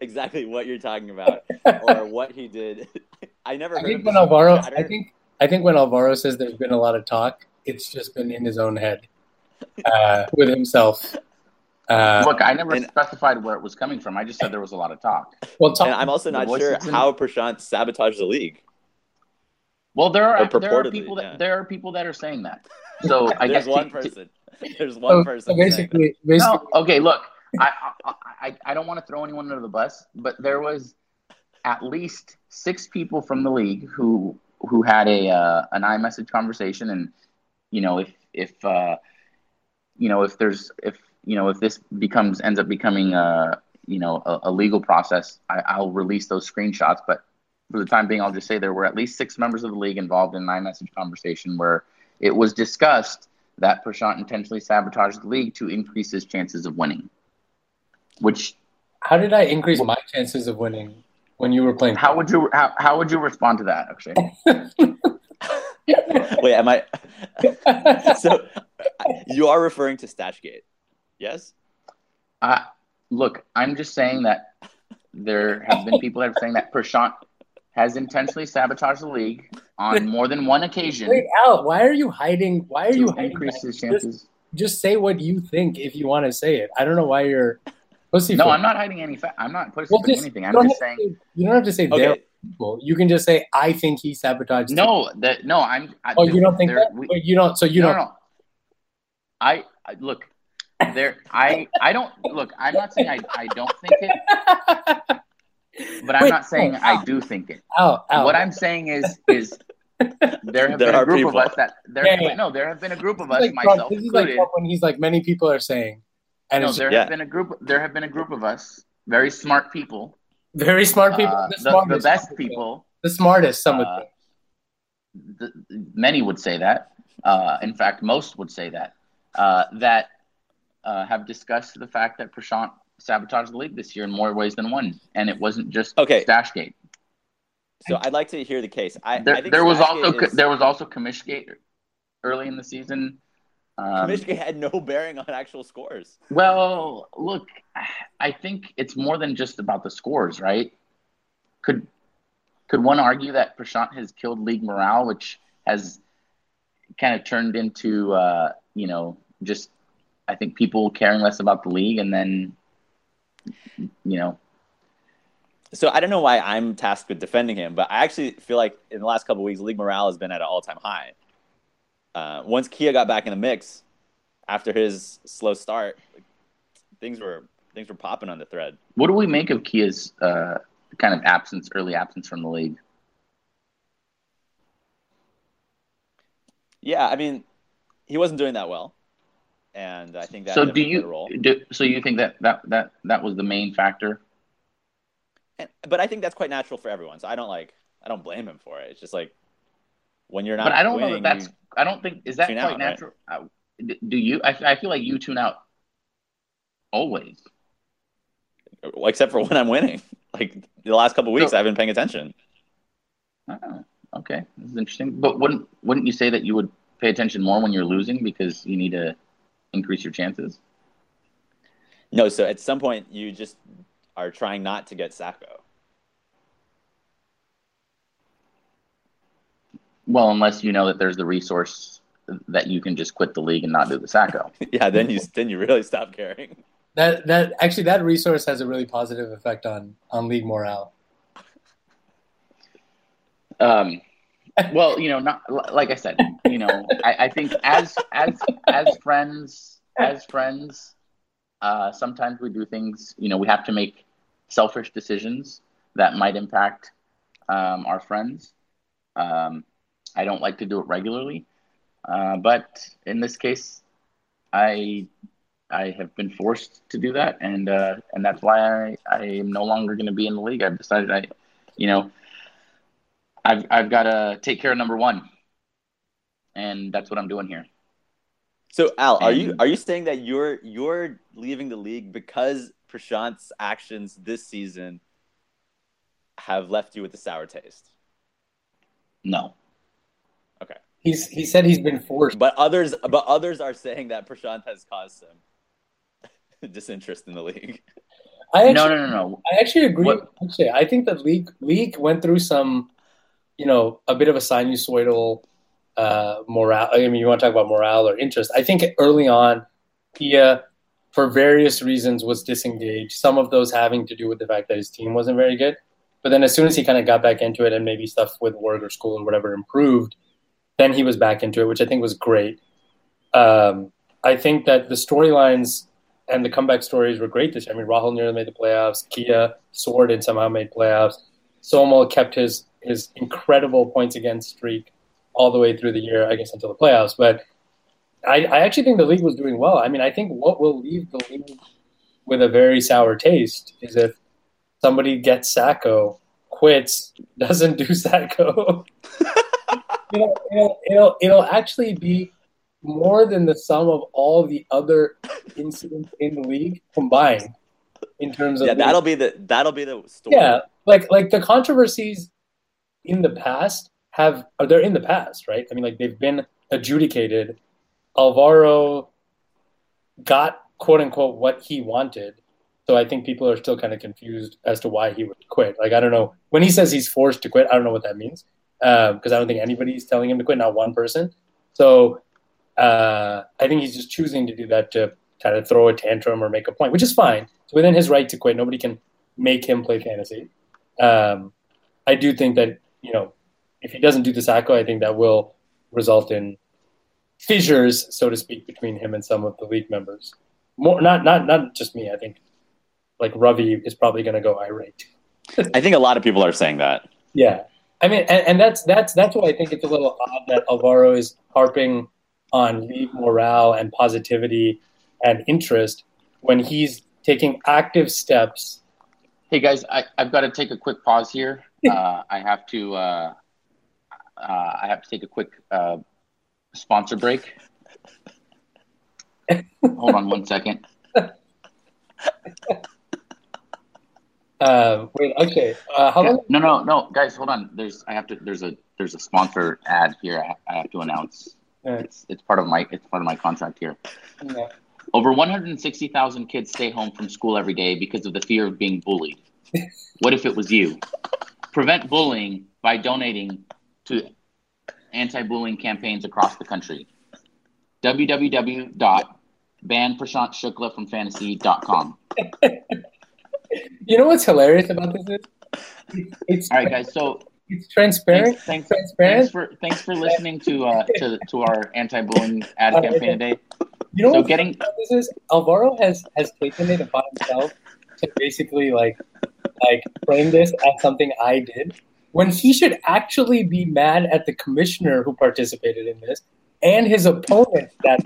exactly what you're talking about or what he did. <laughs> I never. I heard think of when Alvaro, pattern. I think I think when Alvaro says there's been a lot of talk, it's just been in his own head uh, with himself. Uh, Look, I never and- specified where it was coming from. I just said there was a lot of talk. well, talk, And I'm also not sure in- how Prashant sabotaged the league. Well, there are there are purportedly, people that there are people that are saying that. So <laughs> I guess one to- to- person. <laughs> There's one so person. saying that. basically, basically, No, okay. Look, I I, I, I don't want to throw anyone under the bus, but there was at least six people from the league who who had a uh, an iMessage conversation, and you know if if uh, you know if there's if you know if this becomes ends up becoming a you know a, a legal process, I, I'll release those screenshots. But for the time being, I'll just say there were at least six members of the league involved in an iMessage conversation where it was discussed that Prashant intentionally sabotaged the league to increase his chances of winning. Which how did I increase my chances of winning when you were playing? how would you how, how would you respond to that? Actually, <laughs> <laughs> Wait, am I? <laughs> so you are referring to Stashgate, yes? uh, look, I'm just saying that there have been people that are saying that Prashant has intentionally sabotaged the league on more than one occasion Wait, Al, why are you hiding? Why are you to hiding? increase his Just, chances. just say what you think if you want to say it. I don't know why you're pussyfoot. No, I'm not hiding any fact. I'm not putting Well, just, anything. I'm don't just saying say- you don't have to say their Okay. People. You can just say I think he sabotaged. no. That no. I'm. I, Oh, you don't think that? we- Wait, you don't. So you no, don't. no, no. I, I look there. I I don't look. I'm not saying I, I don't think it, but I'm Wait, not saying no, I do think it. Al, Al, What I'm saying is is there have There been a group people. of us that there Yeah, yeah. no there have been a group of us like myself this is like included. Trump when he's like many people are saying, and no, there Yeah. have been a group. There have been a group of us, very smart people, very smart people, uh, the, the, the best some would say. people. the smartest. Some would Uh, say. the, many would say that. Uh, in fact, most would say that. Uh, that uh, have discussed the fact that Prashant sabotaged the league this year in more ways than one, and it wasn't just Okay. Stashgate. So I'd like to hear the case. I, There, I think there was Stashgate also is, there was also Commiskate early in the season. Um, Michigan had no bearing on actual scores. well, look, I think it's more than just about the scores, right? Could could one argue that Prashant has killed league morale, which has kind of turned into uh, you know just I think people caring less about the league, and then you know So I don't know why I'm tasked with defending him, but I actually feel like in the last couple of weeks, league morale has been at an all-time high. Uh, once Kia got back in the mix after his slow start, things were things were popping on the thread. what do we make of Kia's uh, kind of absence, early absence from the league? Yeah, I mean, he wasn't doing that well, and I think that so do you do, so you think that, that that that was the main factor? And, but I think that's quite natural for everyone. So I don't like I don't blame him for it. It's just like when you're not. But I don't know that that's. you- I don't think is that quite out, natural. D- do you? I, I feel like you tune out always. except for when I'm winning. Like the last couple of weeks, So- I've been paying attention. Oh, okay, this is interesting. But wouldn't wouldn't you say that you would pay attention more when you're losing because you need to increase your chances? No, so at some point you just are trying not to get Sacko. Well, unless you know that there's the resource that you can just quit the league and not do the Sacko. <laughs> yeah, then you then you really stop caring. That that actually that resource has a really positive effect on on league morale. Um, well, you know, not like I said, you know, I, I think as as as friends, as friends, uh, sometimes we do things. You know, we have to make selfish decisions that might impact um, our friends. Um, I don't like to do it regularly, uh, but in this case, I I have been forced to do that, and uh, and that's why I, I am no longer going to be in the league. I've decided I, you know, I've I've got to take care of number one, and that's what I'm doing here. So Al, are you are you saying that you're you're leaving the league because Prashant's actions this season have left you with a sour taste? No, He's he said he's been forced. But others but others are saying that Prashant has caused him <laughs> disinterest in the league. I actually, no, no, no, no. I actually agree. What- Actually, I think that league league went through some, you know, a bit of a sinusoidal uh, morale. I mean, you want to talk about morale or interest? I think early on, Pia, for various reasons, was disengaged. Some of those having to do with the fact that his team wasn't very good. But then, as soon as he kind of got back into it, and maybe stuff with work or school and whatever improved, then he was back into it, which I think was great. Um, I think that the storylines and the comeback stories were great this year. I mean, Rahul nearly made the playoffs. Kia soared and somehow made playoffs. Somal kept his his incredible points against streak all the way through the year, I guess, until the playoffs. But I, I actually think the league was doing well. I mean, I think what will leave the league with a very sour taste is if somebody gets Sacko, quits, <laughs> doesn't do Sacko. <laughs> you know, it'll, it'll, it'll actually be more than the sum of all the other incidents in the league combined in terms of Yeah, that'll be the that'll be the story. yeah like like the controversies in the past have are they're in the past right? I mean like they've been adjudicated. Alvaro got quote unquote what he wanted. So i think people are still kind of confused as to why he would quit. Like i don't know. When he says he's forced to quit i don't know what that means because i don't think anybody's telling him to quit not one person so uh, i think he's just choosing to do that to kind of throw a tantrum or make a point which is fine it's within his right to quit nobody can make him play fantasy um, I do think that you know if he doesn't do the Sacko, I think that will result in fissures, so to speak, between him and some of the league members. More, not not not just me. I think like Ravi is probably going to go irate. I think a lot of people are saying that. Yeah, I mean, and, and that's that's that's why I think it's a little odd that Alvaro is harping on league morale and positivity and interest when he's taking active steps. Hey guys, I, I've got to take a quick pause here. <laughs> Uh, I have to uh, uh, I have to take a quick uh, sponsor break. <laughs> Hold on one second. <laughs> Uh, wait, okay. Uh, how long? No, no, no, guys, hold on. There's I have to. There's a there's a sponsor ad here. I, I have to announce. Yeah. It's it's part of my it's part of my contract here. Yeah. Over 160,000 kids stay home from school every day because of the fear of being bullied. <laughs> what if it was you? Prevent bullying by donating to anti-bullying campaigns across the country. www.banprashantshukla from <laughs> <laughs> You know what's hilarious about this is it's All right, guys. So it's transparent. thanks, thanks, Transparent. thanks for thanks for listening to uh, to to our anti-bullying ad <laughs> campaign today. You know So what's getting this is Alvaro has has taken it upon himself to basically like like frame this as something I did when he should actually be mad at the commissioner who participated in this and his opponent that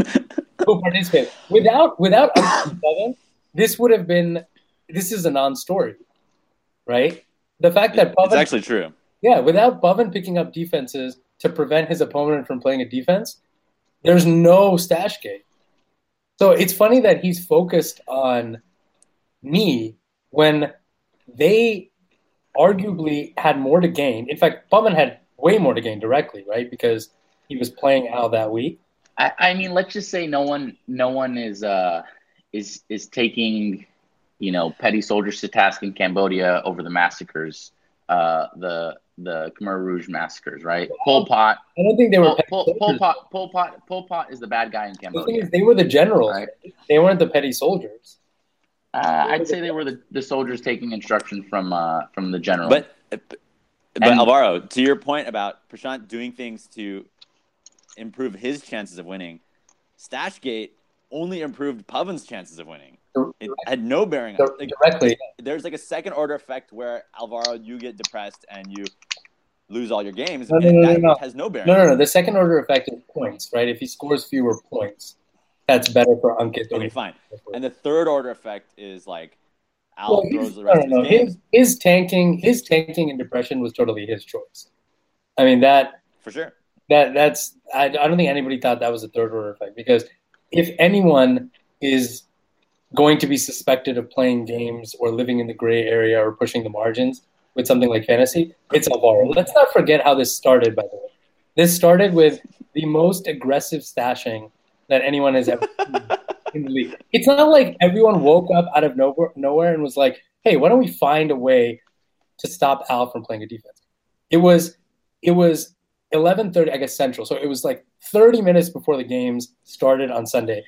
who participated. Without without <coughs> this would have been this is a non-story, right? The fact that It's actually true. yeah, without Pavan picking up defenses to prevent his opponent from playing a defense, there's no stash gate. So it's funny that he's focused on me when they arguably had more to gain. In fact, Pavan had way more to gain directly, right? Because he was playing Al that week. I, I mean, let's just say no one, no one is uh, is is taking, you know, petty soldiers to task in Cambodia over the massacres, uh, the the Khmer Rouge massacres, right? Pol Pot, I don't think they were. Pol, petty Pol, Pol. Pot, Pol Pot, Pol Pot is the bad guy in The thing Cambodia. is, they were the generals. Right. They weren't the petty soldiers. Uh, I'd say they were the, the soldiers taking instruction from uh, from the general. But but And- Alvaro, to your point about Prashant doing things to improve his chances of winning, Stashgate only improved Pavan's chances of winning. It had no bearing on like, Directly. there's like a second order effect where Alvaro you get depressed and you lose all your games. No, no, and no, that no, has no bearing. No, no, no. The second order effect is points, right? If he scores fewer points, that's better for Ankit. Okay, fine. And the third order effect is like Al Well, throws the rest of his games His, his tanking, his tanking and depression was totally his choice. I mean that for sure. that that's I, I don't think anybody thought that was a third order effect because if anyone is going to be suspected of playing games or living in the gray area or pushing the margins with something like fantasy, it's Alvaro. Let's not forget how this started. By the way, this started with the most aggressive stashing that anyone has ever seen <laughs> in the league. It's not like everyone woke up out of nowhere, nowhere and was like, "Hey, why don't we find a way to stop Al from playing a defense?" It was it was 11:30 I guess central. So it was like 30 minutes before the games started on Sunday.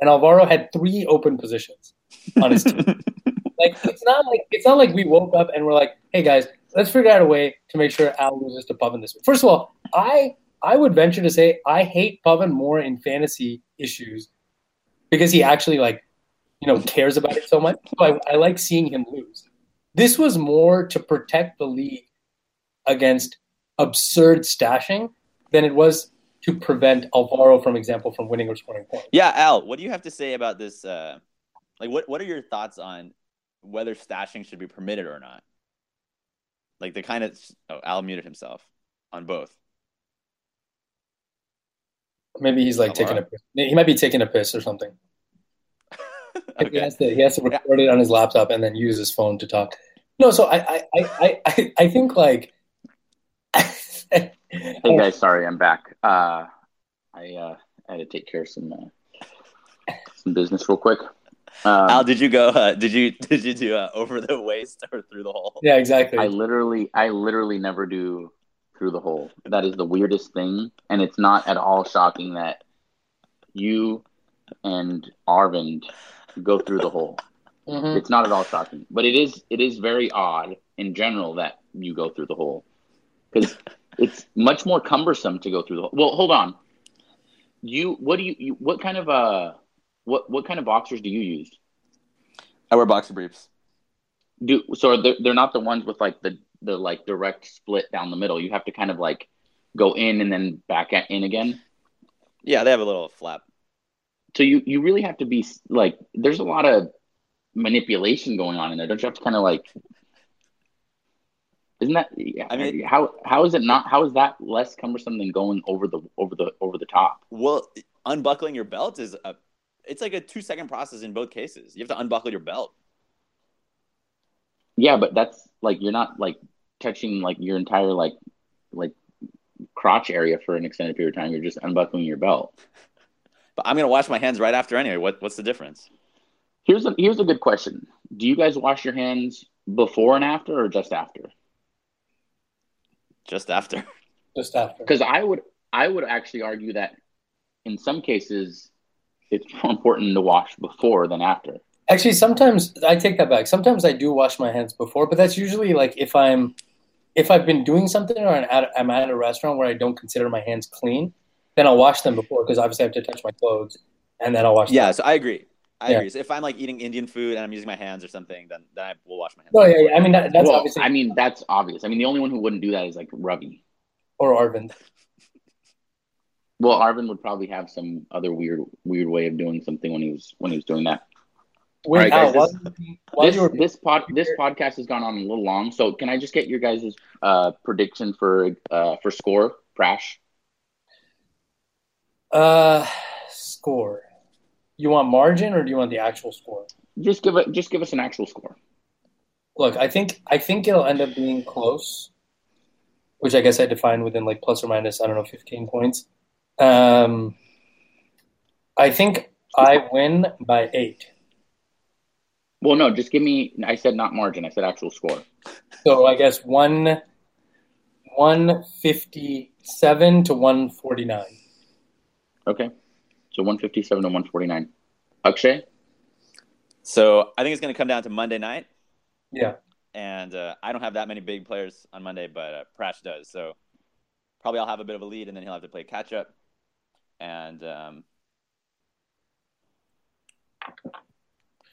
And Alvaro had three open positions on his team. <laughs> like it's not like it's not like we woke up and we're like, "Hey guys, let's figure out a way to make sure Al loses to Pavan this week." First of all, I I would venture to say I hate Pavan more in fantasy issues because he actually like you know cares about it so much. So I, I like seeing him lose. This was more to protect the league against absurd stashing than it was to prevent Alvaro, from example, from winning or scoring points. Yeah, Al, what do you have to say about this? Uh, like, what what are your thoughts on whether stashing should be permitted or not? Like the kind of oh, Al muted himself on both. Maybe he's like taking a piss. He might be taking a piss or something. <laughs> He has to he has to record it on his laptop and then use his phone to talk. No, so I I I I, I think like Hey guys, sorry, I'm back. Uh, I uh, had to take care of some uh, some business real quick. Um, Al, did you go? Uh, did you <laughs> did you do uh, over the waist or through the hole? yeah, exactly. I literally, I literally never do through the hole. That is the weirdest thing, and it's not at all shocking that you and Arvind go through the hole. Mhm. It's not at all shocking, but it is. It is very odd in general that you go through the hole because it's much more cumbersome to go through the. Well, hold on. You, what do you, you what kind of uh, what what kind of boxers do you use? I wear boxer briefs. Do so they're they're not the ones with like the the like direct split down the middle. You have to kind of like go in and then back at, in again. Yeah, they have a little flap. So you you really have to be like there's a lot of manipulation going on in there. Don't you have to kind of like isn't that I mean- how how is it not how is that less cumbersome than going over the over the over the top? Well, unbuckling your belt is a it's like a two second process in both cases. You have to unbuckle your belt. Yeah, but that's like you're not like touching like your entire like like crotch area for an extended period of time. You're just unbuckling your belt. <laughs> But I'm gonna wash my hands right after anyway. What what's the difference? Here's a here's a good question. Do you guys wash your hands before and after or just after? Just after. <laughs> Just after. Because I would I would actually argue that in some cases it's more important to wash before than after. Actually, sometimes I take that back. Sometimes I do wash my hands before, but that's usually like if I'm if I've been doing something or I'm at, I'm at a restaurant where I don't consider my hands clean, then I'll wash them before because obviously I have to touch my clothes and then I'll wash. Yeah, Them. so I agree. I Yeah. agree. So if I'm like eating Indian food and I'm using my hands or something, then then I will wash my hands. No, yeah, yeah. I mean that, that's well, obviously I mean that's obvious. I mean the only one who wouldn't do that is like Ravi. or Arvind. <laughs> Well, Arvin would probably have some other weird weird way of doing something when he was when he was doing that. Wait, All right, guys, while, this- this you were this pod this podcast has gone on a little long, so can I just get your guys' uh, prediction for uh, for score, Prash? uh, score, you want margin or do you want the actual score? Just give it. Just give us an actual score. Look, I think I think it'll end up being close, which I guess I define within like plus or minus I don't know fifteen points. Um, I think I win by eight. Well, no, just give me. I said not margin. I said actual score. So I guess one one fifty seven to one forty nine. Okay, so one fifty seven to one forty nine. Akshay, So I think it's gonna come down to Monday night, Yeah. and uh, I don't have that many big players on Monday, but uh, Prash does. So probably I'll have a bit of a lead, and then he'll have to play catch up. And um,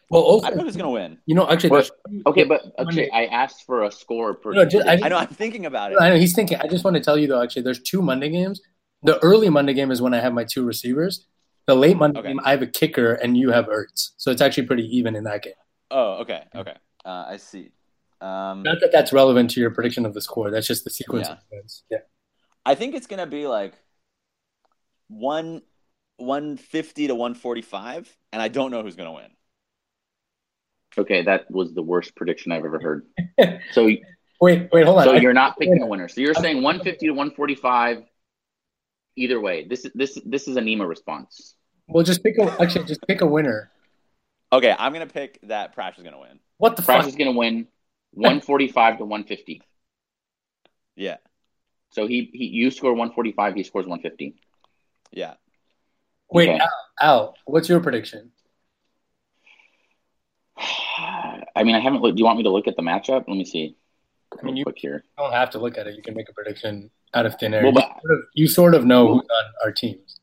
Well, I don't know who's gonna win. you know actually Well, there's- okay, but Akshay, Monday. I asked for a score per. No, just- I- I know I'm thinking about it. I know he's thinking. I just want to tell you though. Actually, there's two Monday games. The early Monday game is when I have my two receivers, The late Monday Okay. game, I have a kicker and you have Ertz, so it's actually pretty even in that game. Oh, okay, okay. Uh, I see. Um, Not that that's relevant to your prediction of the score. That's just the sequence Yeah. of events. Yeah. I think it's gonna be like one one fifty to one forty five, and I don't know who's gonna win. Okay, that was the worst prediction I've ever heard. <laughs> So, Wait, wait, hold on. so you're not picking a winner. So you're saying 150 to 145. Either way, this is this this is a NEMA response. well, just pick a actually just pick a winner. Okay, I'm gonna pick that Prash is gonna win. What the Prash fuck? is going to win 145 to 150. Yeah, So he, he you score 145, he scores 150. yeah. Wait, Okay. Al, Al, what's your prediction? <sighs> I mean, I haven't looked. Do you want me to look at the matchup? Let me see. I mean, you quick here. don't have to look at it. You can make a prediction out of thin air. Well, you, but- sort of, you sort of know who's on our teams.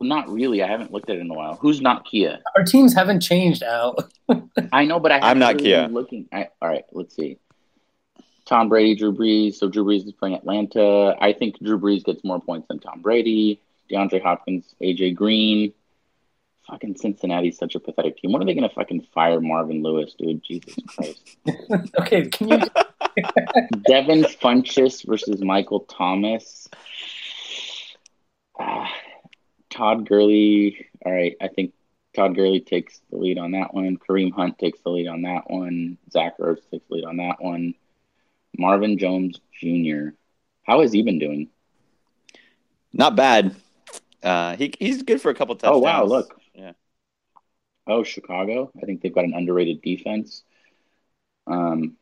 Not really. I haven't looked at it in a while. Who's not Kia? Our teams haven't changed, Al. <laughs> I know, but I haven't I'm not really Kia. Looking. I, all right, let's see. Tom Brady, Drew Brees. So Drew Brees is playing Atlanta. I think Drew Brees gets more points than Tom Brady. DeAndre Hopkins, AJ Green. Fucking Cincinnati's such a pathetic team. When are they gonna fucking fire Marvin Lewis, dude? Jesus Christ. <laughs> okay, can you? Devin Funchess versus Michael Thomas. Ah, Todd Gurley. All right, I think Todd Gurley takes the lead on that one. Kareem Hunt takes the lead on that one. Zach Ertz takes the lead on that one. Marvin Jones Jr. How has he been doing? Not bad. Uh, he he's good for a couple touchdowns. Oh wow, look. Yeah. Oh, Chicago. I think they've got an underrated defense. Um,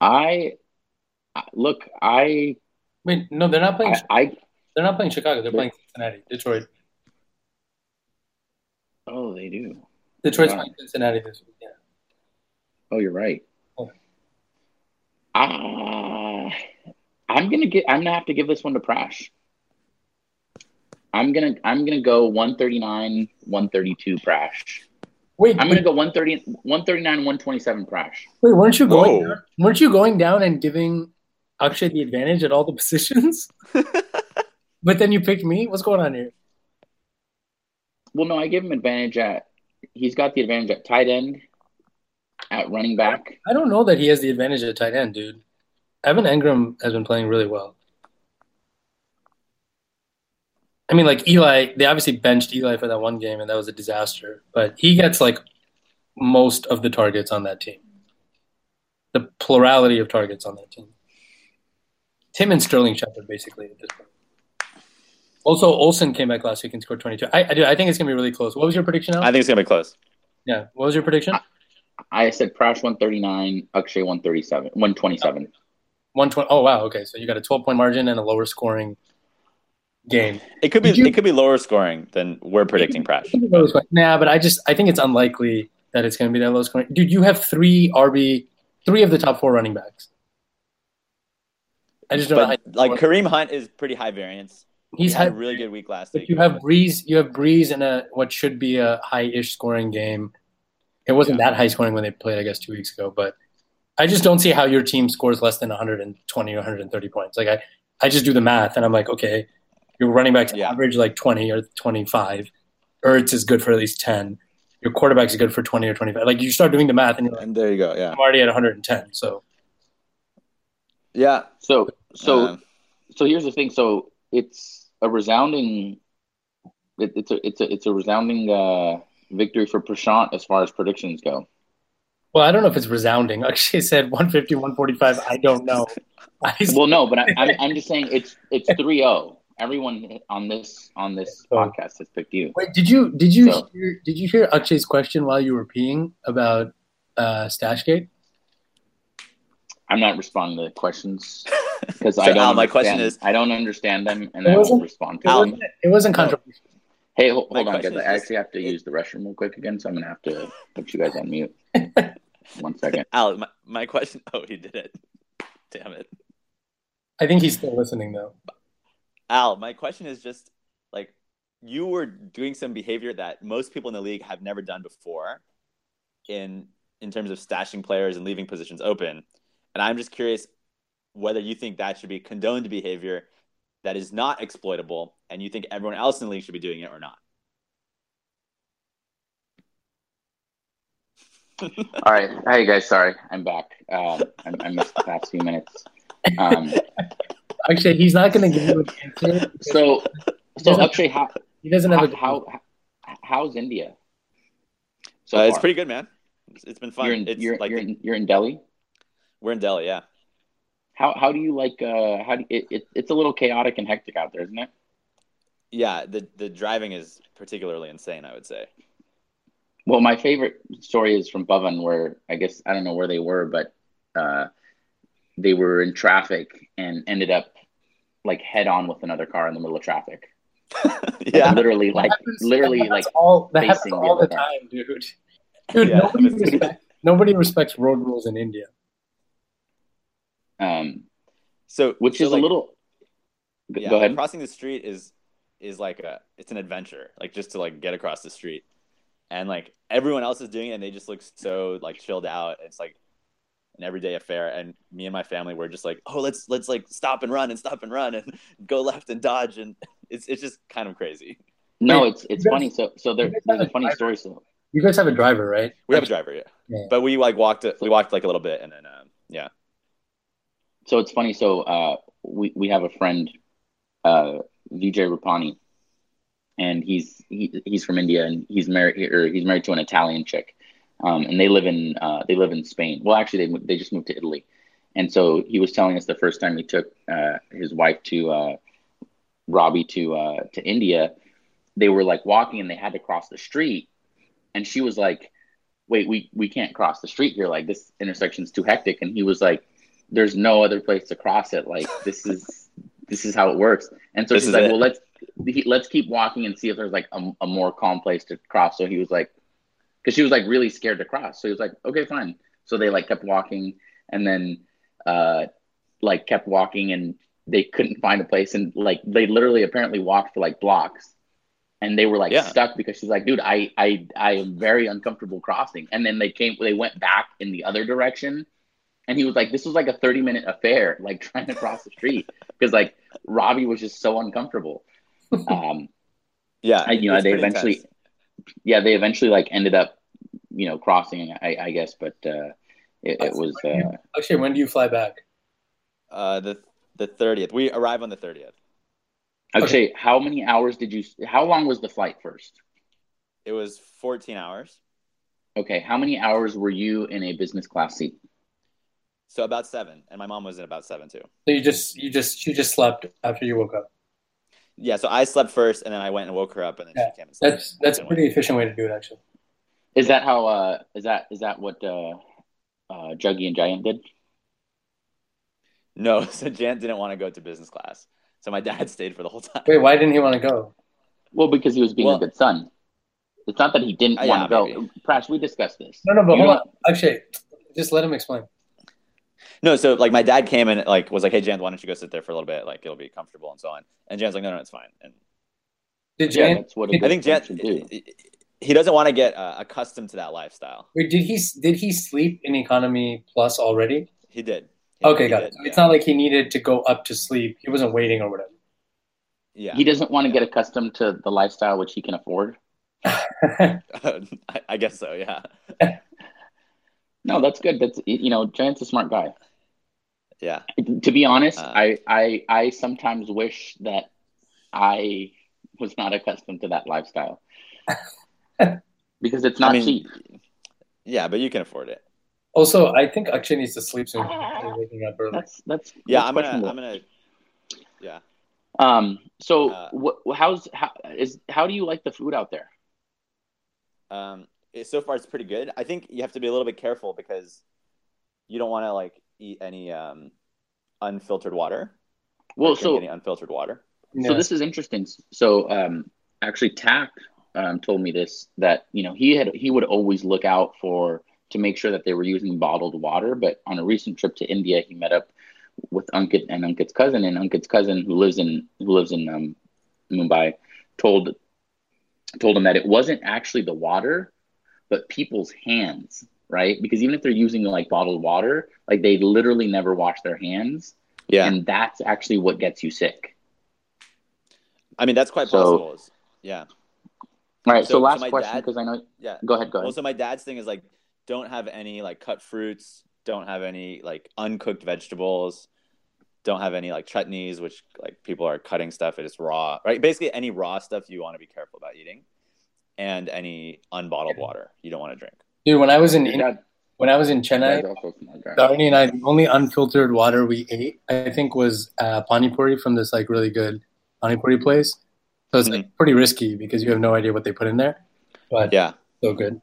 I look. I Wait, no, they're not playing. I, I they're not playing Chicago. They're playing Cincinnati, Detroit. oh they do. Detroit's Wow. playing Cincinnati this week. Yeah. Oh, you're right. Oh. Ah, I'm gonna get. I'm gonna have to give this one to Prash. I'm gonna. I'm gonna go 139, 132 Prash. Wait, I'm gonna go 130, 139, 127 crash. wait, weren't you going? Down, weren't you going down and giving Akshay the advantage at all the positions? <laughs> but then you picked me. What's going on here? Well, no, I give him advantage at. He's got the advantage at tight end, at running back. I don't know that he has the advantage at tight end, dude. Evan Engram has been playing really well. I mean, like Eli, they obviously benched Eli for that one game, and that was a disaster. But he gets like most of the targets on that team, the plurality of targets on that team. Tim and Sterling Shepard, basically, at this point. Also, Olsen came back last week and scored 22. I, I, do, I think it's going to be really close. What was your prediction, Al? I think it's gonna be close. yeah. What was your prediction? I said Prash 139, Akshay 137, 127. 120. Oh, wow. Okay. So you got a 12 point margin and a lower scoring game. It could be you- it could be lower scoring than we're predicting. Prash. Nah, but I just I think it's unlikely that it's going to be that low scoring. Dude, you have three RB, three of the top four running backs. I just don't. But How, like Kareem Hunt is pretty high variance. he's he had a really good week last But week. you have Brees. You have Brees in a what should be a high-ish scoring game. It wasn't Yeah. that high scoring when they played, I guess, two weeks ago. But I just don't see how your team scores less than 120 or 130 points. Like I, I just do the math, and I'm like, okay, your running backs Yeah. average like 20 or 25. Ertz is good for at least 10. Your quarterback is good for 20 or 25. Like you start doing the math, and you're like, and there you go. Yeah. I'm already at 110. So Yeah. So, so, Um, so here's the thing. So it's a resounding, it, it's a, it's a, it's a resounding uh, victory for Prashant as far as predictions go. well, I don't know if it's resounding. Akshay said 150, 145. I don't know. <laughs> Well, no, but I, I'm, I'm just saying it's, it's 3-0. Everyone on this, on this Oh. podcast has picked you. Wait, did you did you So- hear, did you hear Akshay's question while you were peeing about uh, Stashgate? I'm not responding to the questions <laughs> because So, I don't. Al, my question is- I don't understand them, and I won't respond It to them. wasn't, it wasn't controversial. Hey, hold, hold on, guys. I actually have to use the restroom real quick again, so I'm gonna have to put you guys on mute. <laughs> One second. <laughs> Al, my, my question. Oh, he did it. Damn it. I think he's still listening though. Al, my question is just like you were doing some behavior that most people in the league have never done before in in terms of stashing players and leaving positions open. And I'm just curious whether you think that should be condoned behavior that is not exploitable, and you think everyone else in the league should be doing it or not? <laughs> All right. Hey guys, sorry, I'm back. Um, I, I missed the past few minutes. Um, Actually, he's not going to give you an answer. <laughs> so, so actually, how He doesn't have how, a how how's India? So Uh, it's pretty good, man. It's, it's been fun. You're in it's you're, like you're, in, you're in Delhi. we're in Delhi, yeah. How how do you like? Uh, how do it, it? It's a little chaotic and hectic out there, isn't it? Yeah, the the driving is particularly insane. I would say. Well, my favorite story is from Pavan, where I guess I don't know where they were, but uh, they were in traffic and ended up like head on with another car in the middle of traffic. <laughs> yeah, literally, That like happens- literally, that like all that happens facing the all the other car. time, dude. <laughs> Dude, Yeah, nobody, it's- respects, nobody respects road rules in India. um, so which so, is like, a little. Go, yeah, go ahead. Crossing the street is is like a it's an adventure, like just to like get across the street, and like everyone else is doing it, and they just look so like chilled out. It's like an everyday affair, and me and my family were just like, oh, let's let's like stop and run and stop and run and <laughs> go left and dodge, and <laughs> it's it's just kind of crazy. No, Wait, it's it's guys- funny. So so there, there's a a funny driver? story. So You guys have a driver, right? We have a driver, yeah, Yeah. but we like walked we walked like a little bit, and then um, yeah, so it's funny. So uh, we we have a friend, uh, Vijay Rupani, and he's he, he's from India and he's married or he's married to an Italian chick, um, and they live in uh, they live in Spain. Well, actually, they they just moved to Italy, and so he was telling us the first time he took uh, his wife to uh, Robbie to uh, to India, they were like walking and they had to cross the street, and she was like, "Wait, we we can't cross the street here. Like this intersection's too hectic." And he was like, "There's no other place to cross it. Like this is this is how it works." And so This she's like, it. "Well, let's he, let's keep walking and see if there's like a, a more calm place to cross." So he was like, because she was like really scared to cross. So he was like, "Okay, fine." So they like kept walking, and then uh, like kept walking, and they couldn't find a place, and like they literally apparently walked for like blocks, and they were like Yeah. stuck because she's like, "Dude, I I I am very uncomfortable crossing." And then they came, they went back in the other direction, and he was like, "This was like a thirty minute affair, <laughs> like trying to cross the street because like Robbie was just so uncomfortable." <laughs> Um, yeah. You know, they eventually, intense. yeah, they eventually like ended up, you know, crossing. I, I guess, but uh, it, it was. Uh, Actually, when do you fly back? uh, the the thirtieth. We arrive on the thirtieth. actually, how many hours did you? How long was the flight first? It was fourteen hours, Okay, how many hours were you in a business class seat? so about seven, and my mom was in about seven too. So you just you just you just slept after you woke up. Yeah, so I slept first, and then I went and woke her up, and then Yeah, she came and slept. That's that's a pretty efficient way to do it, actually. Is that how? Uh, is that is that what uh, uh, Juggy and Giant did? No, <laughs> so Jan didn't want to go to business class, so my dad <laughs> stayed for the whole time. Wait, why didn't he want to go? Well, because he was being Well- a good son. It's not that he didn't Uh, want yeah, to go. maybe. Prash, we discussed this. No, no, but You hold don't- on. Actually, just let him explain. No, so like my dad came and like was like, "Hey Jan, why don't you go sit there for a little bit? Like it'll be comfortable and so on." And Jan's like, "No, no, it's fine." And Did Yeah, Jan? that's what a I good I think Jan should do. He doesn't want to get uh, accustomed to that lifestyle. Wait, did he did he sleep in economy plus already? He did. He- Okay, he got did, it. So It's not like he needed to go up to sleep. He wasn't waiting or whatever. Yeah, He doesn't want to get accustomed to the lifestyle which he can afford. <laughs> <laughs> I, I guess so. Yeah, <laughs> No, that's good. That's you know, Giant's a smart guy. yeah. To be honest, Uh, I, I I sometimes wish that I was not accustomed to that lifestyle because it's not I mean, cheap. Yeah, but you can afford it. also, I think Akshay needs to sleep soon. He's waking up early. That's that's Yeah, that's I'm gonna. I'm gonna. Yeah. Um. So, Uh, wh- how's how is how do you like the food out there? Um, it, so far, it's pretty good. I think you have to be a little bit careful because you don't want to like eat any um, unfiltered water. Well, so any unfiltered water. So Yeah. this is interesting. So um, actually, Tack um, told me this that you know he had he would always look out for to make sure that they were using bottled water. But on a recent trip to India, he met up with Ankit and Ankit's cousin, and Ankit's cousin who lives in who lives in um, Mumbai told told him that it wasn't actually the water, but people's hands, right? Because even if they're using like bottled water, like they literally never wash their hands, Yeah. and that's actually what gets you sick. I mean, that's quite So- possible. Yeah. All right. So, So- so last my question because I know. Yeah. Go ahead. Go ahead. Also, my dad's thing is like, don't have any like cut fruits, don't have any like uncooked vegetables, don't have any like chutneys, which like people are cutting stuff. It is raw, right? Basically, any raw stuff you want to be careful about eating, and any unbottled water you don't want to drink. Dude, when I was in Your dad- when I was in Chennai, dad's also a smart guy. Darnie and I, the only unfiltered water we ate, I think, was uh, pani puri from this like really good pani puri place. So it's like pretty risky because you have no idea what they put in there, but Yeah, so good.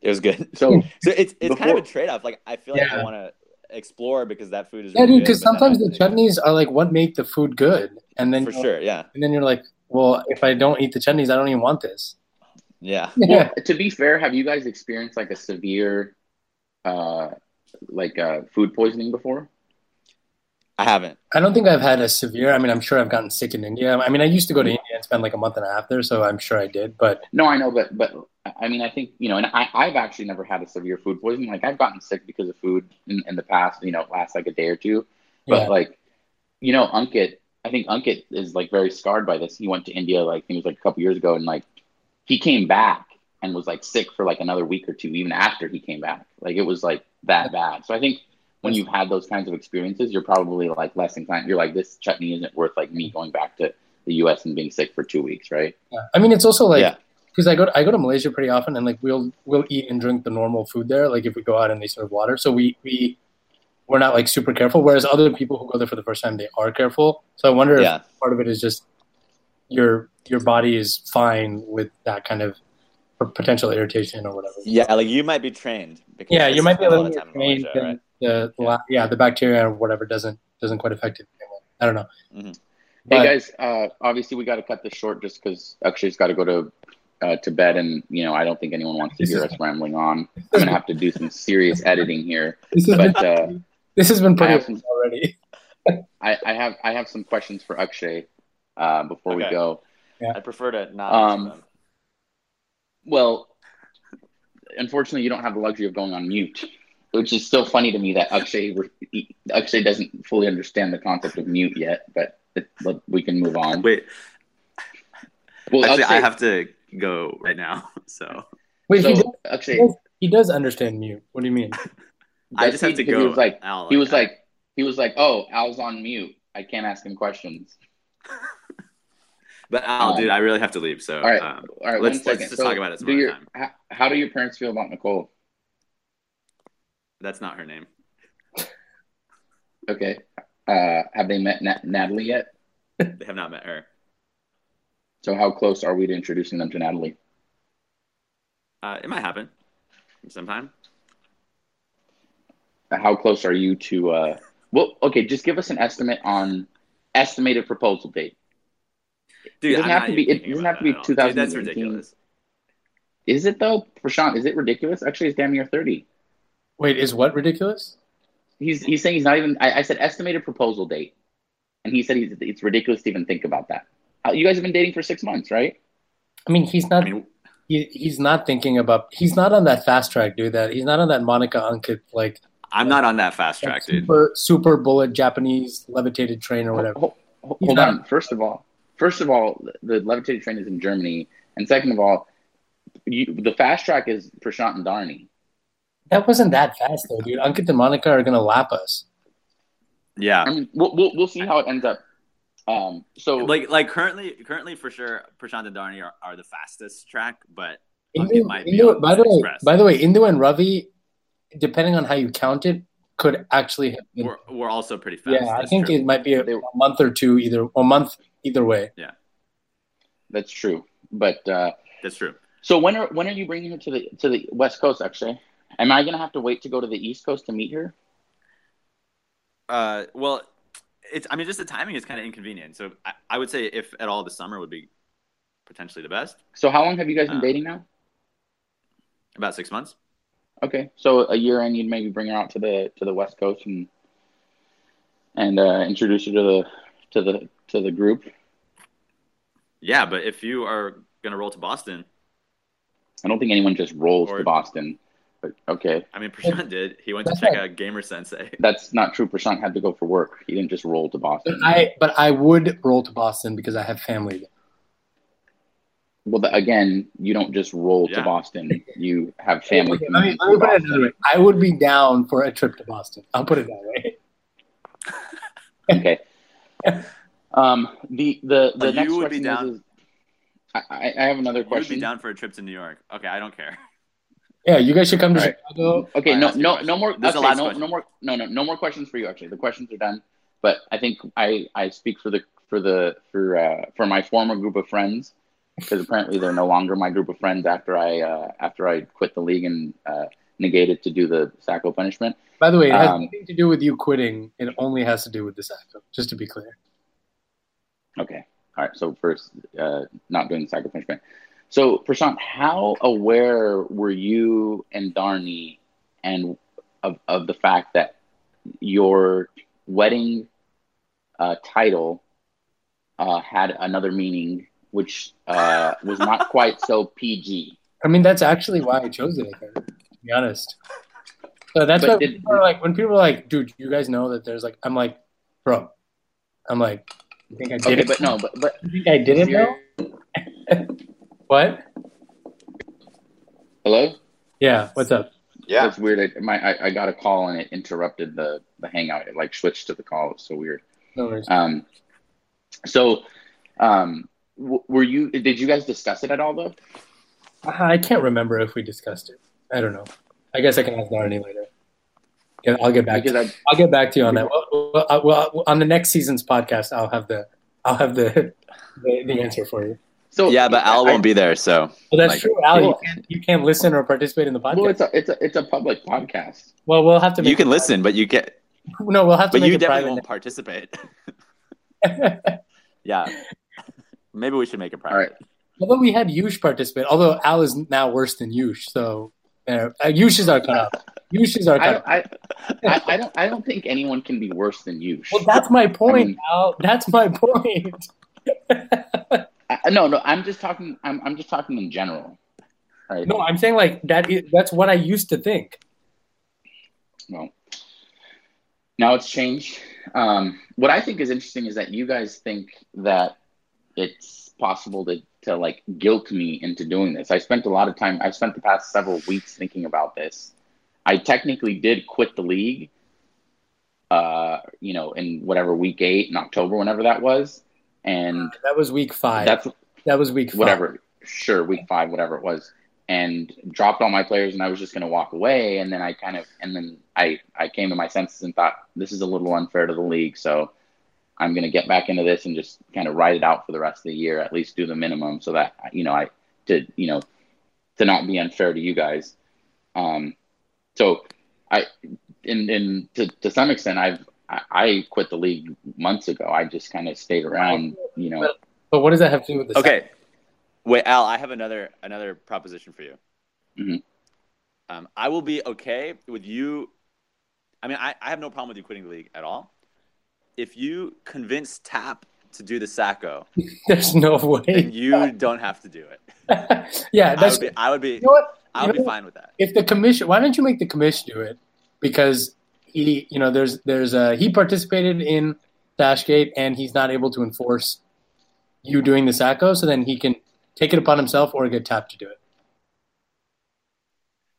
it was good. So <laughs> So it's it's kind of a trade off. Like I feel like I want to explore because that food is Yeah, really dude. good, Because sometimes the chutneys are like what make the food good, and then for you're- sure, yeah, and then you're like, well, if I don't eat the chutneys, I don't even want this. yeah. <laughs> Yeah. Well, to be fair, have you guys experienced like a severe, uh, like uh, food poisoning before? I haven't. I don't think I've had a severe. I mean, I'm sure I've gotten sick in India. I mean, I used to go to India and spend like a month and a half there, so I'm sure I did. But No, I know, but but I mean, I think you know, and I, I've actually never had a severe food poisoning. Like I've gotten sick because of food in, in the past. You know, last like a day or two. But yeah, like, you know, Ankit, I think Ankit is like very scarred by this. He went to India like I think it was like a couple years ago, and like he came back and was like sick for like another week or two, even after he came back. Like it was like that bad. So I think when you've had those kinds of experiences, you're probably like less inclined. You're like, this chutney isn't worth like me going back to the U.S. and being sick for two weeks, right? yeah. I mean, it's also like Yeah. because I go to, I go to Malaysia pretty often, and like we'll we'll eat and drink the normal food there. Like if we go out and they serve water, so we we we're not like super careful. Whereas other people who go there for the first time, they are careful. So I wonder Yeah. if part of it is just your your body is fine with that kind of potential irritation or whatever. Yeah, like you might be trained. Because Yeah, you might be a little lot more of time trained Malaysia, right? the Yeah. yeah. yeah the bacteria or whatever doesn't doesn't quite affect it. I don't know. Mm-hmm. Mhm. Hey But- guys, uh, obviously we got to cut this short just because Akshay's got to go to uh, to bed, and you know I don't think anyone wants to hear is- us rambling on. I'm gonna have to do some serious <laughs> editing here, This has been but uh, this has been pretty have some, already. <laughs> I, I have I have some questions for Akshay uh, before we Okay. go. I prefer to not. Um, them. Well, unfortunately, you don't have the luxury of going on mute, which is still funny to me that Akshay Akshay doesn't fully understand the concept of mute yet. But, it, but we can move on. Wait, Well, actually, Akshay, I have to go right now. <laughs> So Wait, he, does, Akshay, he, does, he does understand mute. What do you mean? <laughs> I does just have to go. He was like, Al, he was I- like, he was like, oh, Al's on mute. I can't ask him questions. <laughs> but Al, um, dude, I really have to leave. So, All right, um, all right. let's- let's just So talk about it some do other your, time. How, how do your parents feel about Nicole? that's not her name. Okay. Uh, have they met Nat- Natalie yet? They have not met her. So how close are we to introducing them to Natalie? Uh, it might happen sometime. How close are you to? Uh, well, okay. Just give us an estimate on estimated proposal date. Dude, doesn't I'm have to be- it doesn't have to be that at all. Dude, that's ridiculous. Is it though, Prashant? Is it ridiculous? Actually, it's damn near thirty. Wait, is what ridiculous? He's he's saying he's not even. I, I said estimated proposal date, and he said he's, it's ridiculous to even think about that. You guys have been dating for six months, right? I mean, he's not. I mean, he, he's not thinking about. He's not on that fast track, dude. That he's not on that Monica Ankit like I'm not on that fast track, dude. super super bullet Japanese levitated train or whatever. Hold, hold- hold not- on. First of all, first of all, the levitated train is in Germany, and second of all, you, the fast track is Prashant and Darnie. That wasn't that fast though, dude. Ankit and Monica are gonna lap us. Yeah. I mean, we'll, we'll we'll see how it ends up. Um, so Like like currently currently for sure Prashant and Darnie are, are the fastest track, but Indu, Ankit might be Indu- on by the way, by the way, Indu and Ravi, depending on how you count it, could actually have been. we're, we're also pretty fast. Yeah, I think true. it might be a, a month or two either, a month either way. Yeah, that's true. But uh, That's true. so when are when are you bringing her to the to the West Coast? Actually, am I gonna have to wait to go to the East Coast to meet her? Uh, well, it's. I mean, just the timing is kind of inconvenient. So I, I would say, if at all, the summer would be potentially the best. So how long have you guys been Uh, dating now? About six months. Okay, so a year in, you'd maybe bring her out to the to the West Coast and and uh, introduce her to the to the to the group. Yeah, but if you are gonna roll to Boston, I don't think anyone just rolls Or- to Boston. But okay, I mean, Prashant did. He went to That's check right. out Gamer Sensei. <laughs> that's not true. Prashant had to go for work. He didn't just roll to But Boston. I but I would roll to Boston because I have family there. well, the, again, you don't just roll to Boston. You have <laughs> family. Okay, let me, let me put it another way. I would be down for a trip to Boston. I'll put it that way. <laughs> okay. Um, the the the you next would be down- is, is I, I I have another question. You'd question. be down for a trip to New York. Okay, I don't care. Yeah, you guys should come to All right. Chicago. Okay, no, ask me a no, no more. This is the okay, no, no more. No, no, no more questions for you. Actually, the questions are done. But I think I I speak for the for the for uh, for my former group of friends because apparently they're no longer my group of friends after I uh, after I quit the league and uh, negated to do the Sacko punishment. By the way, it has Um, nothing to do with you quitting. It only has to do with the Sacko, just to be clear. Okay. All right. So first, uh, not doing the Sacko punishment. So Prashant, how aware were you and Darnie and of, of the fact that your wedding uh, title uh, had another meaning, which uh, was not <laughs> quite so PG? I mean, that's actually why I chose it. I to be honest. So that's But did- people like, when people are like, "Dude, you guys know that there's like," I'm like, "Bro," I'm like, "You think I did Okay, it?" but no, but but You think I didn't know? What? hello. Yeah. What's up? Yeah. That's weird. I, my I, I got a call and it interrupted the the hangout. It like switched to the call. It was so weird. No worries. Um, so, um, w- were you? Did you guys discuss it at all though? I can't remember if we discussed it. I don't know. I guess I can ask Narni later. Yeah, I'll get back. To, I, I'll get back to you on that. Well, well, uh, well, on the next season's podcast, I'll have the I'll have the <laughs> the, the answer for you. So Yeah, but Al I- won't be there, so Well, that's Like- true, Al. You can't you can't listen or participate in the podcast. Well, it's a it's a it's a public podcast. well, we'll have to. Make you can it listen, but you get, private. <laughs> No, we'll have to but make you it definitely private. won't participate. <laughs> yeah, maybe we should make it private. All right. Although we had Yush participate, although Al is now worse than Yush, so uh, uh, Yush is our cutoff. Yush is our I cutoff. don't, I, I, I don't I don't think anyone can be worse than you. Well, that's my point, I mean- Al. That's my <laughs> point. No, no, I'm just talking. I'm I'm just talking in general. Right. no, I'm saying like that. Is, that's what I used to think. Well, now it's changed. Um, what I think is interesting is that you guys think that it's possible to, to like guilt me into doing this. I spent a lot of time, I spent the past several weeks thinking about this. I technically did quit the league, uh, you know, in whatever week eight in October, whenever that was. And That was week five. that's that was week five. whatever, sure, week five, whatever it was, and dropped all my players, and I was just going to walk away. And then I kind of, and then I, I came to my senses and thought this is a little unfair to the league, so I'm going to get back into this and just kind of ride it out for the rest of the year, at least do the minimum, so that you know I to you know to not be unfair to you guys. Um, so I, in in to to some extent, I've I, I quit the league months ago. I just kind of stayed around, you know. But what does that have to do with the Okay, wait, Al. I have another another proposition for you. Mhm. Um, I will be okay with you. I mean, I, I have no problem with you quitting the league at all. If you convince Tap to do the Sacko, <laughs> There's no then way. you don't have to do it. <laughs> yeah, that's I that's would be. I would be. you know what. I would be fine with that. if the commission why don't you make the commission do it because he you know there's there's a he participated in stashgate and he's not able to enforce you doing the sacko so then he can take it upon himself or get tapped to do it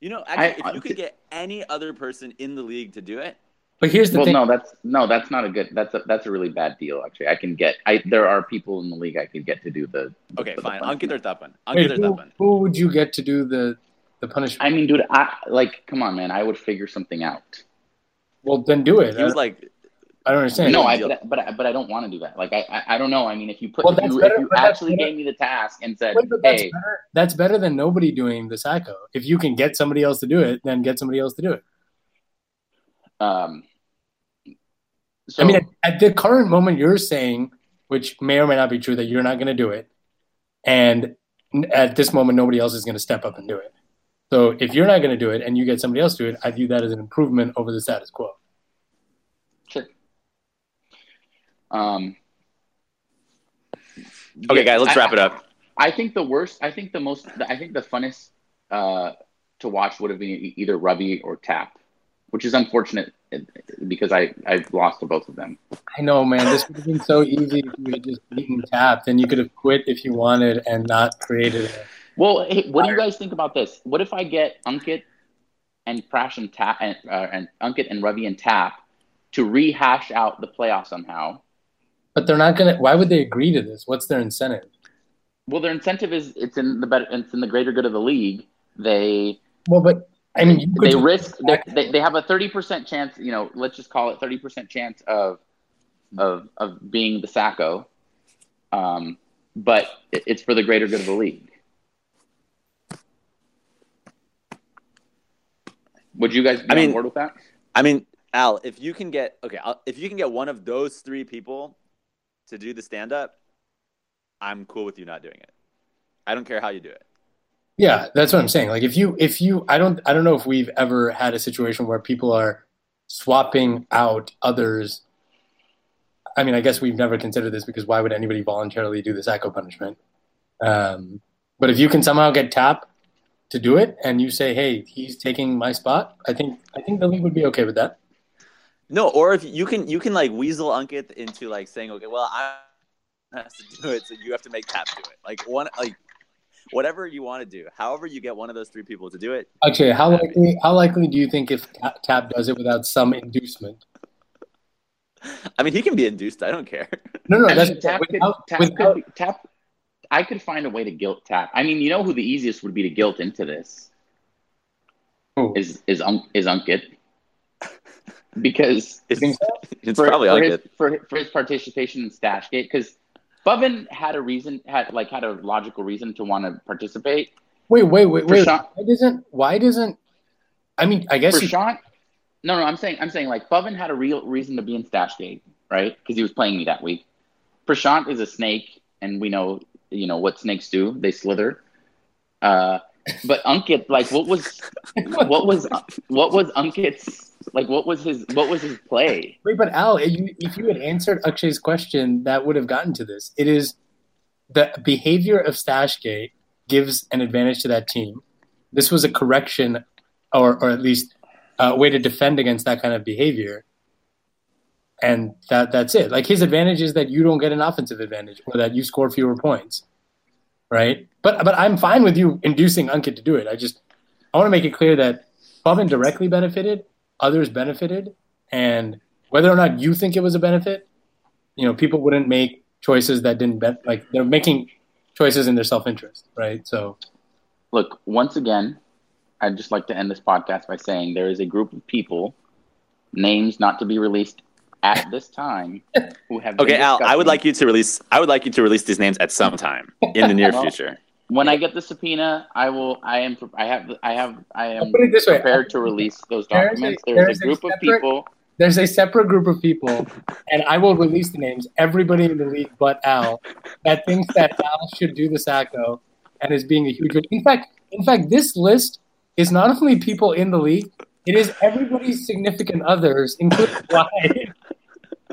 You know, actually, I- if uh, you could get any other person in the league to do it, but here's the well, thing no, that's no, that's not a good. That's a that's a really bad deal. Actually, I can get. I there are people in the league I could get to do the. okay, the fine. punishment. Ankit or Tapan. Wait, Ankit or who, Tapan. who would you get to do the the punishment I mean, dude, I like. Come on, man. I would figure something out. Well then do it He was like, I don't understand No, I but, but I- but I don't want to do that. Like I I, I don't know. I mean, if you put Well, if that's you, better- if you actually gave me the task and said, Wait, that's hey, better. That's better than nobody doing the sacko. If you can get somebody else to do it, then get somebody else to do it. um, so I mean, at, at the current moment, you're saying, which may or may not be true, that you're not going to do it, and at this moment, nobody else is going to step up and do it. So if you're not going to do it and you get somebody else to do it, I view that as an improvement over the status quo. sure. Um. okay, yeah, guys, let's I- wrap it up. I think the worst. I think the most. I think the funnest uh, to watch would have been either Ravi or Tap, which is unfortunate uh, because I I lost to both of them. I know, man. This would have been so easy if you had just beaten Tap. Then you could have quit if you wanted and not created it. Well, hey, what do you guys think about this? What if I get Ankit and Prash and Tap and, uh, and Ankit and Ravi and Tap to rehash out the playoff somehow? But they're not gonna. Why would they agree to this? What's their incentive? Well, their incentive is it's in the better, it's in the greater good of the league. They Well, but I mean, they risk they, they, have a 30% chance you know let's just call it 30% chance of of of being the sacko um, but it, it's for the greater good of the league would you guys be I mean- on board with that I mean, Al, if you can get okay, I'll, if you can get one of those three people to do the stand up, I'm cool with you not doing it. I don't care how you do it. Yeah, that's what I'm saying. Like if you if you I don't I don't know if we've ever had a situation where people are swapping out others. I mean, I guess we've never considered this because why would anybody voluntarily do the Sacko punishment? Um, but if you can somehow get Tap to do it and you say, "Hey, he's taking my spot," I think I think the league would be okay with that. No, or if you can, you can like weasel Ankit into like saying, okay, well, I has to do it, so you have to make Tap do it. Like one, like whatever you want to do. However, you get one of those three people to do it. Actually, how likely how likely do you think if Tap does it without some inducement? I mean, he can be induced. I don't care. No, no, I that's mean, tap, could, tap, without could, tap i could find a way to guilt tap i mean you know who the easiest would be to guilt into this who? is is Un- is Ankit because It's, it's for, probably for Ankit. his, for, for his participation in Stashgate because Pavan had a reason had like had a logical reason to want to participate. Wait, wait, wait, wait. Prashant- Why doesn't? Why doesn't? I mean, I guess you, Prashant, no, no, I'm saying I'm saying like Pavan had a real reason to be in Stashgate, right? Because he was playing me that week. Prashant is a snake, and we know you know what snakes do; they slither. Uh, but Ankit, like, what was what was what was Ankit's like? What was his what was his play? Wait, but Al, if you, had answered Akshay's question, that would have gotten to this. It is the behavior of Stashgate gives an advantage to that team. This was a correction, or or at least a way to defend against that kind of behavior. And that that's it. Like his advantage is that you don't get an offensive advantage, or that you score fewer points, right? But but I'm fine with you inducing Ankit to do it. I just I want to make it clear that Pavan directly benefited, others benefited, and whether or not you think it was a benefit, you know, people wouldn't make choices that didn't bet like they're making choices in their self interest, right? So Look, once again, I'd just like to end this podcast by saying there is a group of people, names not to be released at this time, who have. been Okay, Al, I would like you to release. I would like you to release these names at some time in the near Well, future. When I get the subpoena, I will. I am. I have. I have. I am put it this way: prepared to release those There's a- documents. there's There's a a group of separate- people. there's a separate group of people, and I will release the names. Everybody in the league but Al that thinks that Al should do the Sacko and is being a huge. In fact, in fact, this list is not only people in the league; it is everybody's significant others, including <laughs> wives,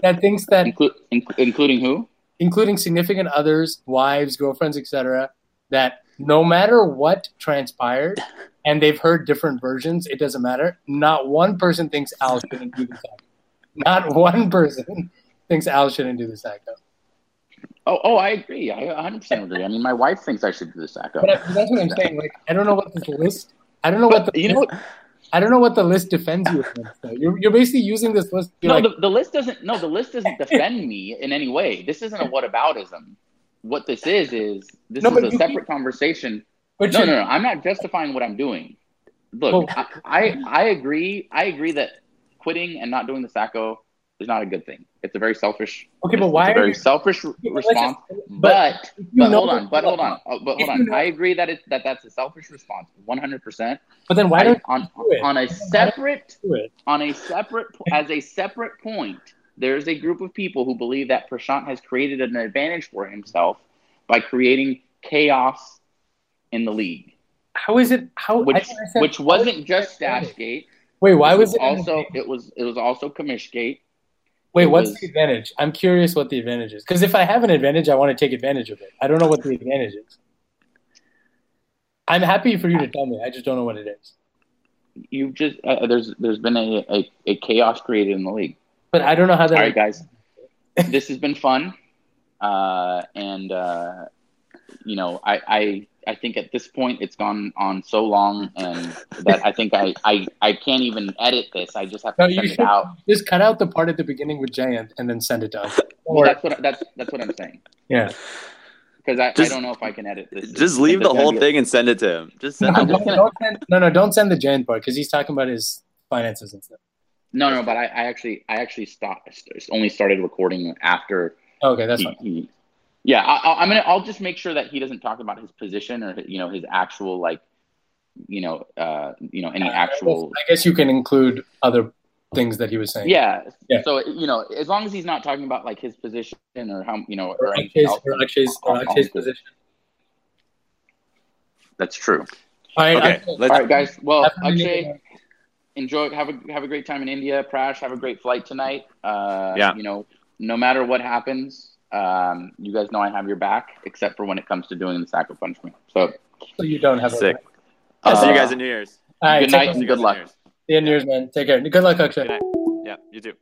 that thinks that Inclu- inc- including who? including significant others, wives, girlfriends, etc., that no matter what transpired, <laughs> and they've heard different versions, it doesn't matter. Not one person thinks Al shouldn't do the sack. Not one person thinks Al shouldn't do the sack. Oh, oh, I agree. I 100 percent agree. I mean, my wife thinks I should do the Sacko. But that's what I'm saying. Like, I don't know what this list. I don't know what the you know what? I don't know what the list defends you against. Though. You're you're basically using this list. No, like, the, the list doesn't. No, the list doesn't defend me in any way. This isn't a whataboutism. What this is is this No, is a separate keep- conversation. but No, no, no. I'm not justifying what I'm doing. Look, Well- I, I I agree. I agree that quitting and not doing the Sacko is not a good thing. It's a very selfish. Okay, but it's why a very you- selfish re- but just- response. but But but hold on. But hold on. Oh, but hold on. know- I agree that it's that that's a selfish response. 100. percent But then why I- don't on do on a separate on a separate as a separate point, there's a group of people who believe that Prashant has created an advantage for himself by creating chaos in the league, How is it? How which understand. which wasn't just? Stashgate. Wait, why It was it also it was it was also Kamishgate. Wait, it what's the advantage? I'm curious what the advantage is. Because if I have an advantage, I want to take advantage of it. I don't know what the advantage is. I'm happy for you to tell me. I just don't know what it is. you just uh, there's there's been a, a, a chaos created in the league. But I don't know how that. All right, guys, this has been fun, uh, and uh, you know, I, I I think at this point it's gone on so long, and that I think I I, I can't even edit this. I just have to No, send should it out. just cut out the part at the beginning with Jayant and then send it to us. <laughs> Well, Or that's what that's that's what I'm saying yeah, because I, Just- I don't know if I can edit this. Just I leave think the whole thing and send it to him. Just no, send it. don't, To him. don't send, no, no, don't send the Jayant part because he's talking about his finances and stuff. No, no, but I, I actually I actually stopped only started recording after Okay, that's he, fine. he- yeah, I, I- I'm gonna. I'll just make sure that he doesn't talk about his position or you know his actual like, you know, uh, you know any actual. I guess you can include other things that he was saying. Yeah. Yeah. So you know, as long as he's not talking about like his position or how you know or or Akshay's, else, or Akshay's, or I'll- I'll Akshay's position. that's true. All right, okay. All right, guys. Well, have Akshay, enjoy. Have a have a great time in India. Prash, have a great flight tonight. Uh, Yeah. You know, no matter what happens, um, you guys know I have your back, except for when it comes to doing the Sacko punishment. So So you don't have Sick. A, I'll see you Uh, guys in New Year's. all right, good night and See you guys good luck. New Year's. See you in New Year's, man. Take care. Good luck, Akshay. Yeah, you too.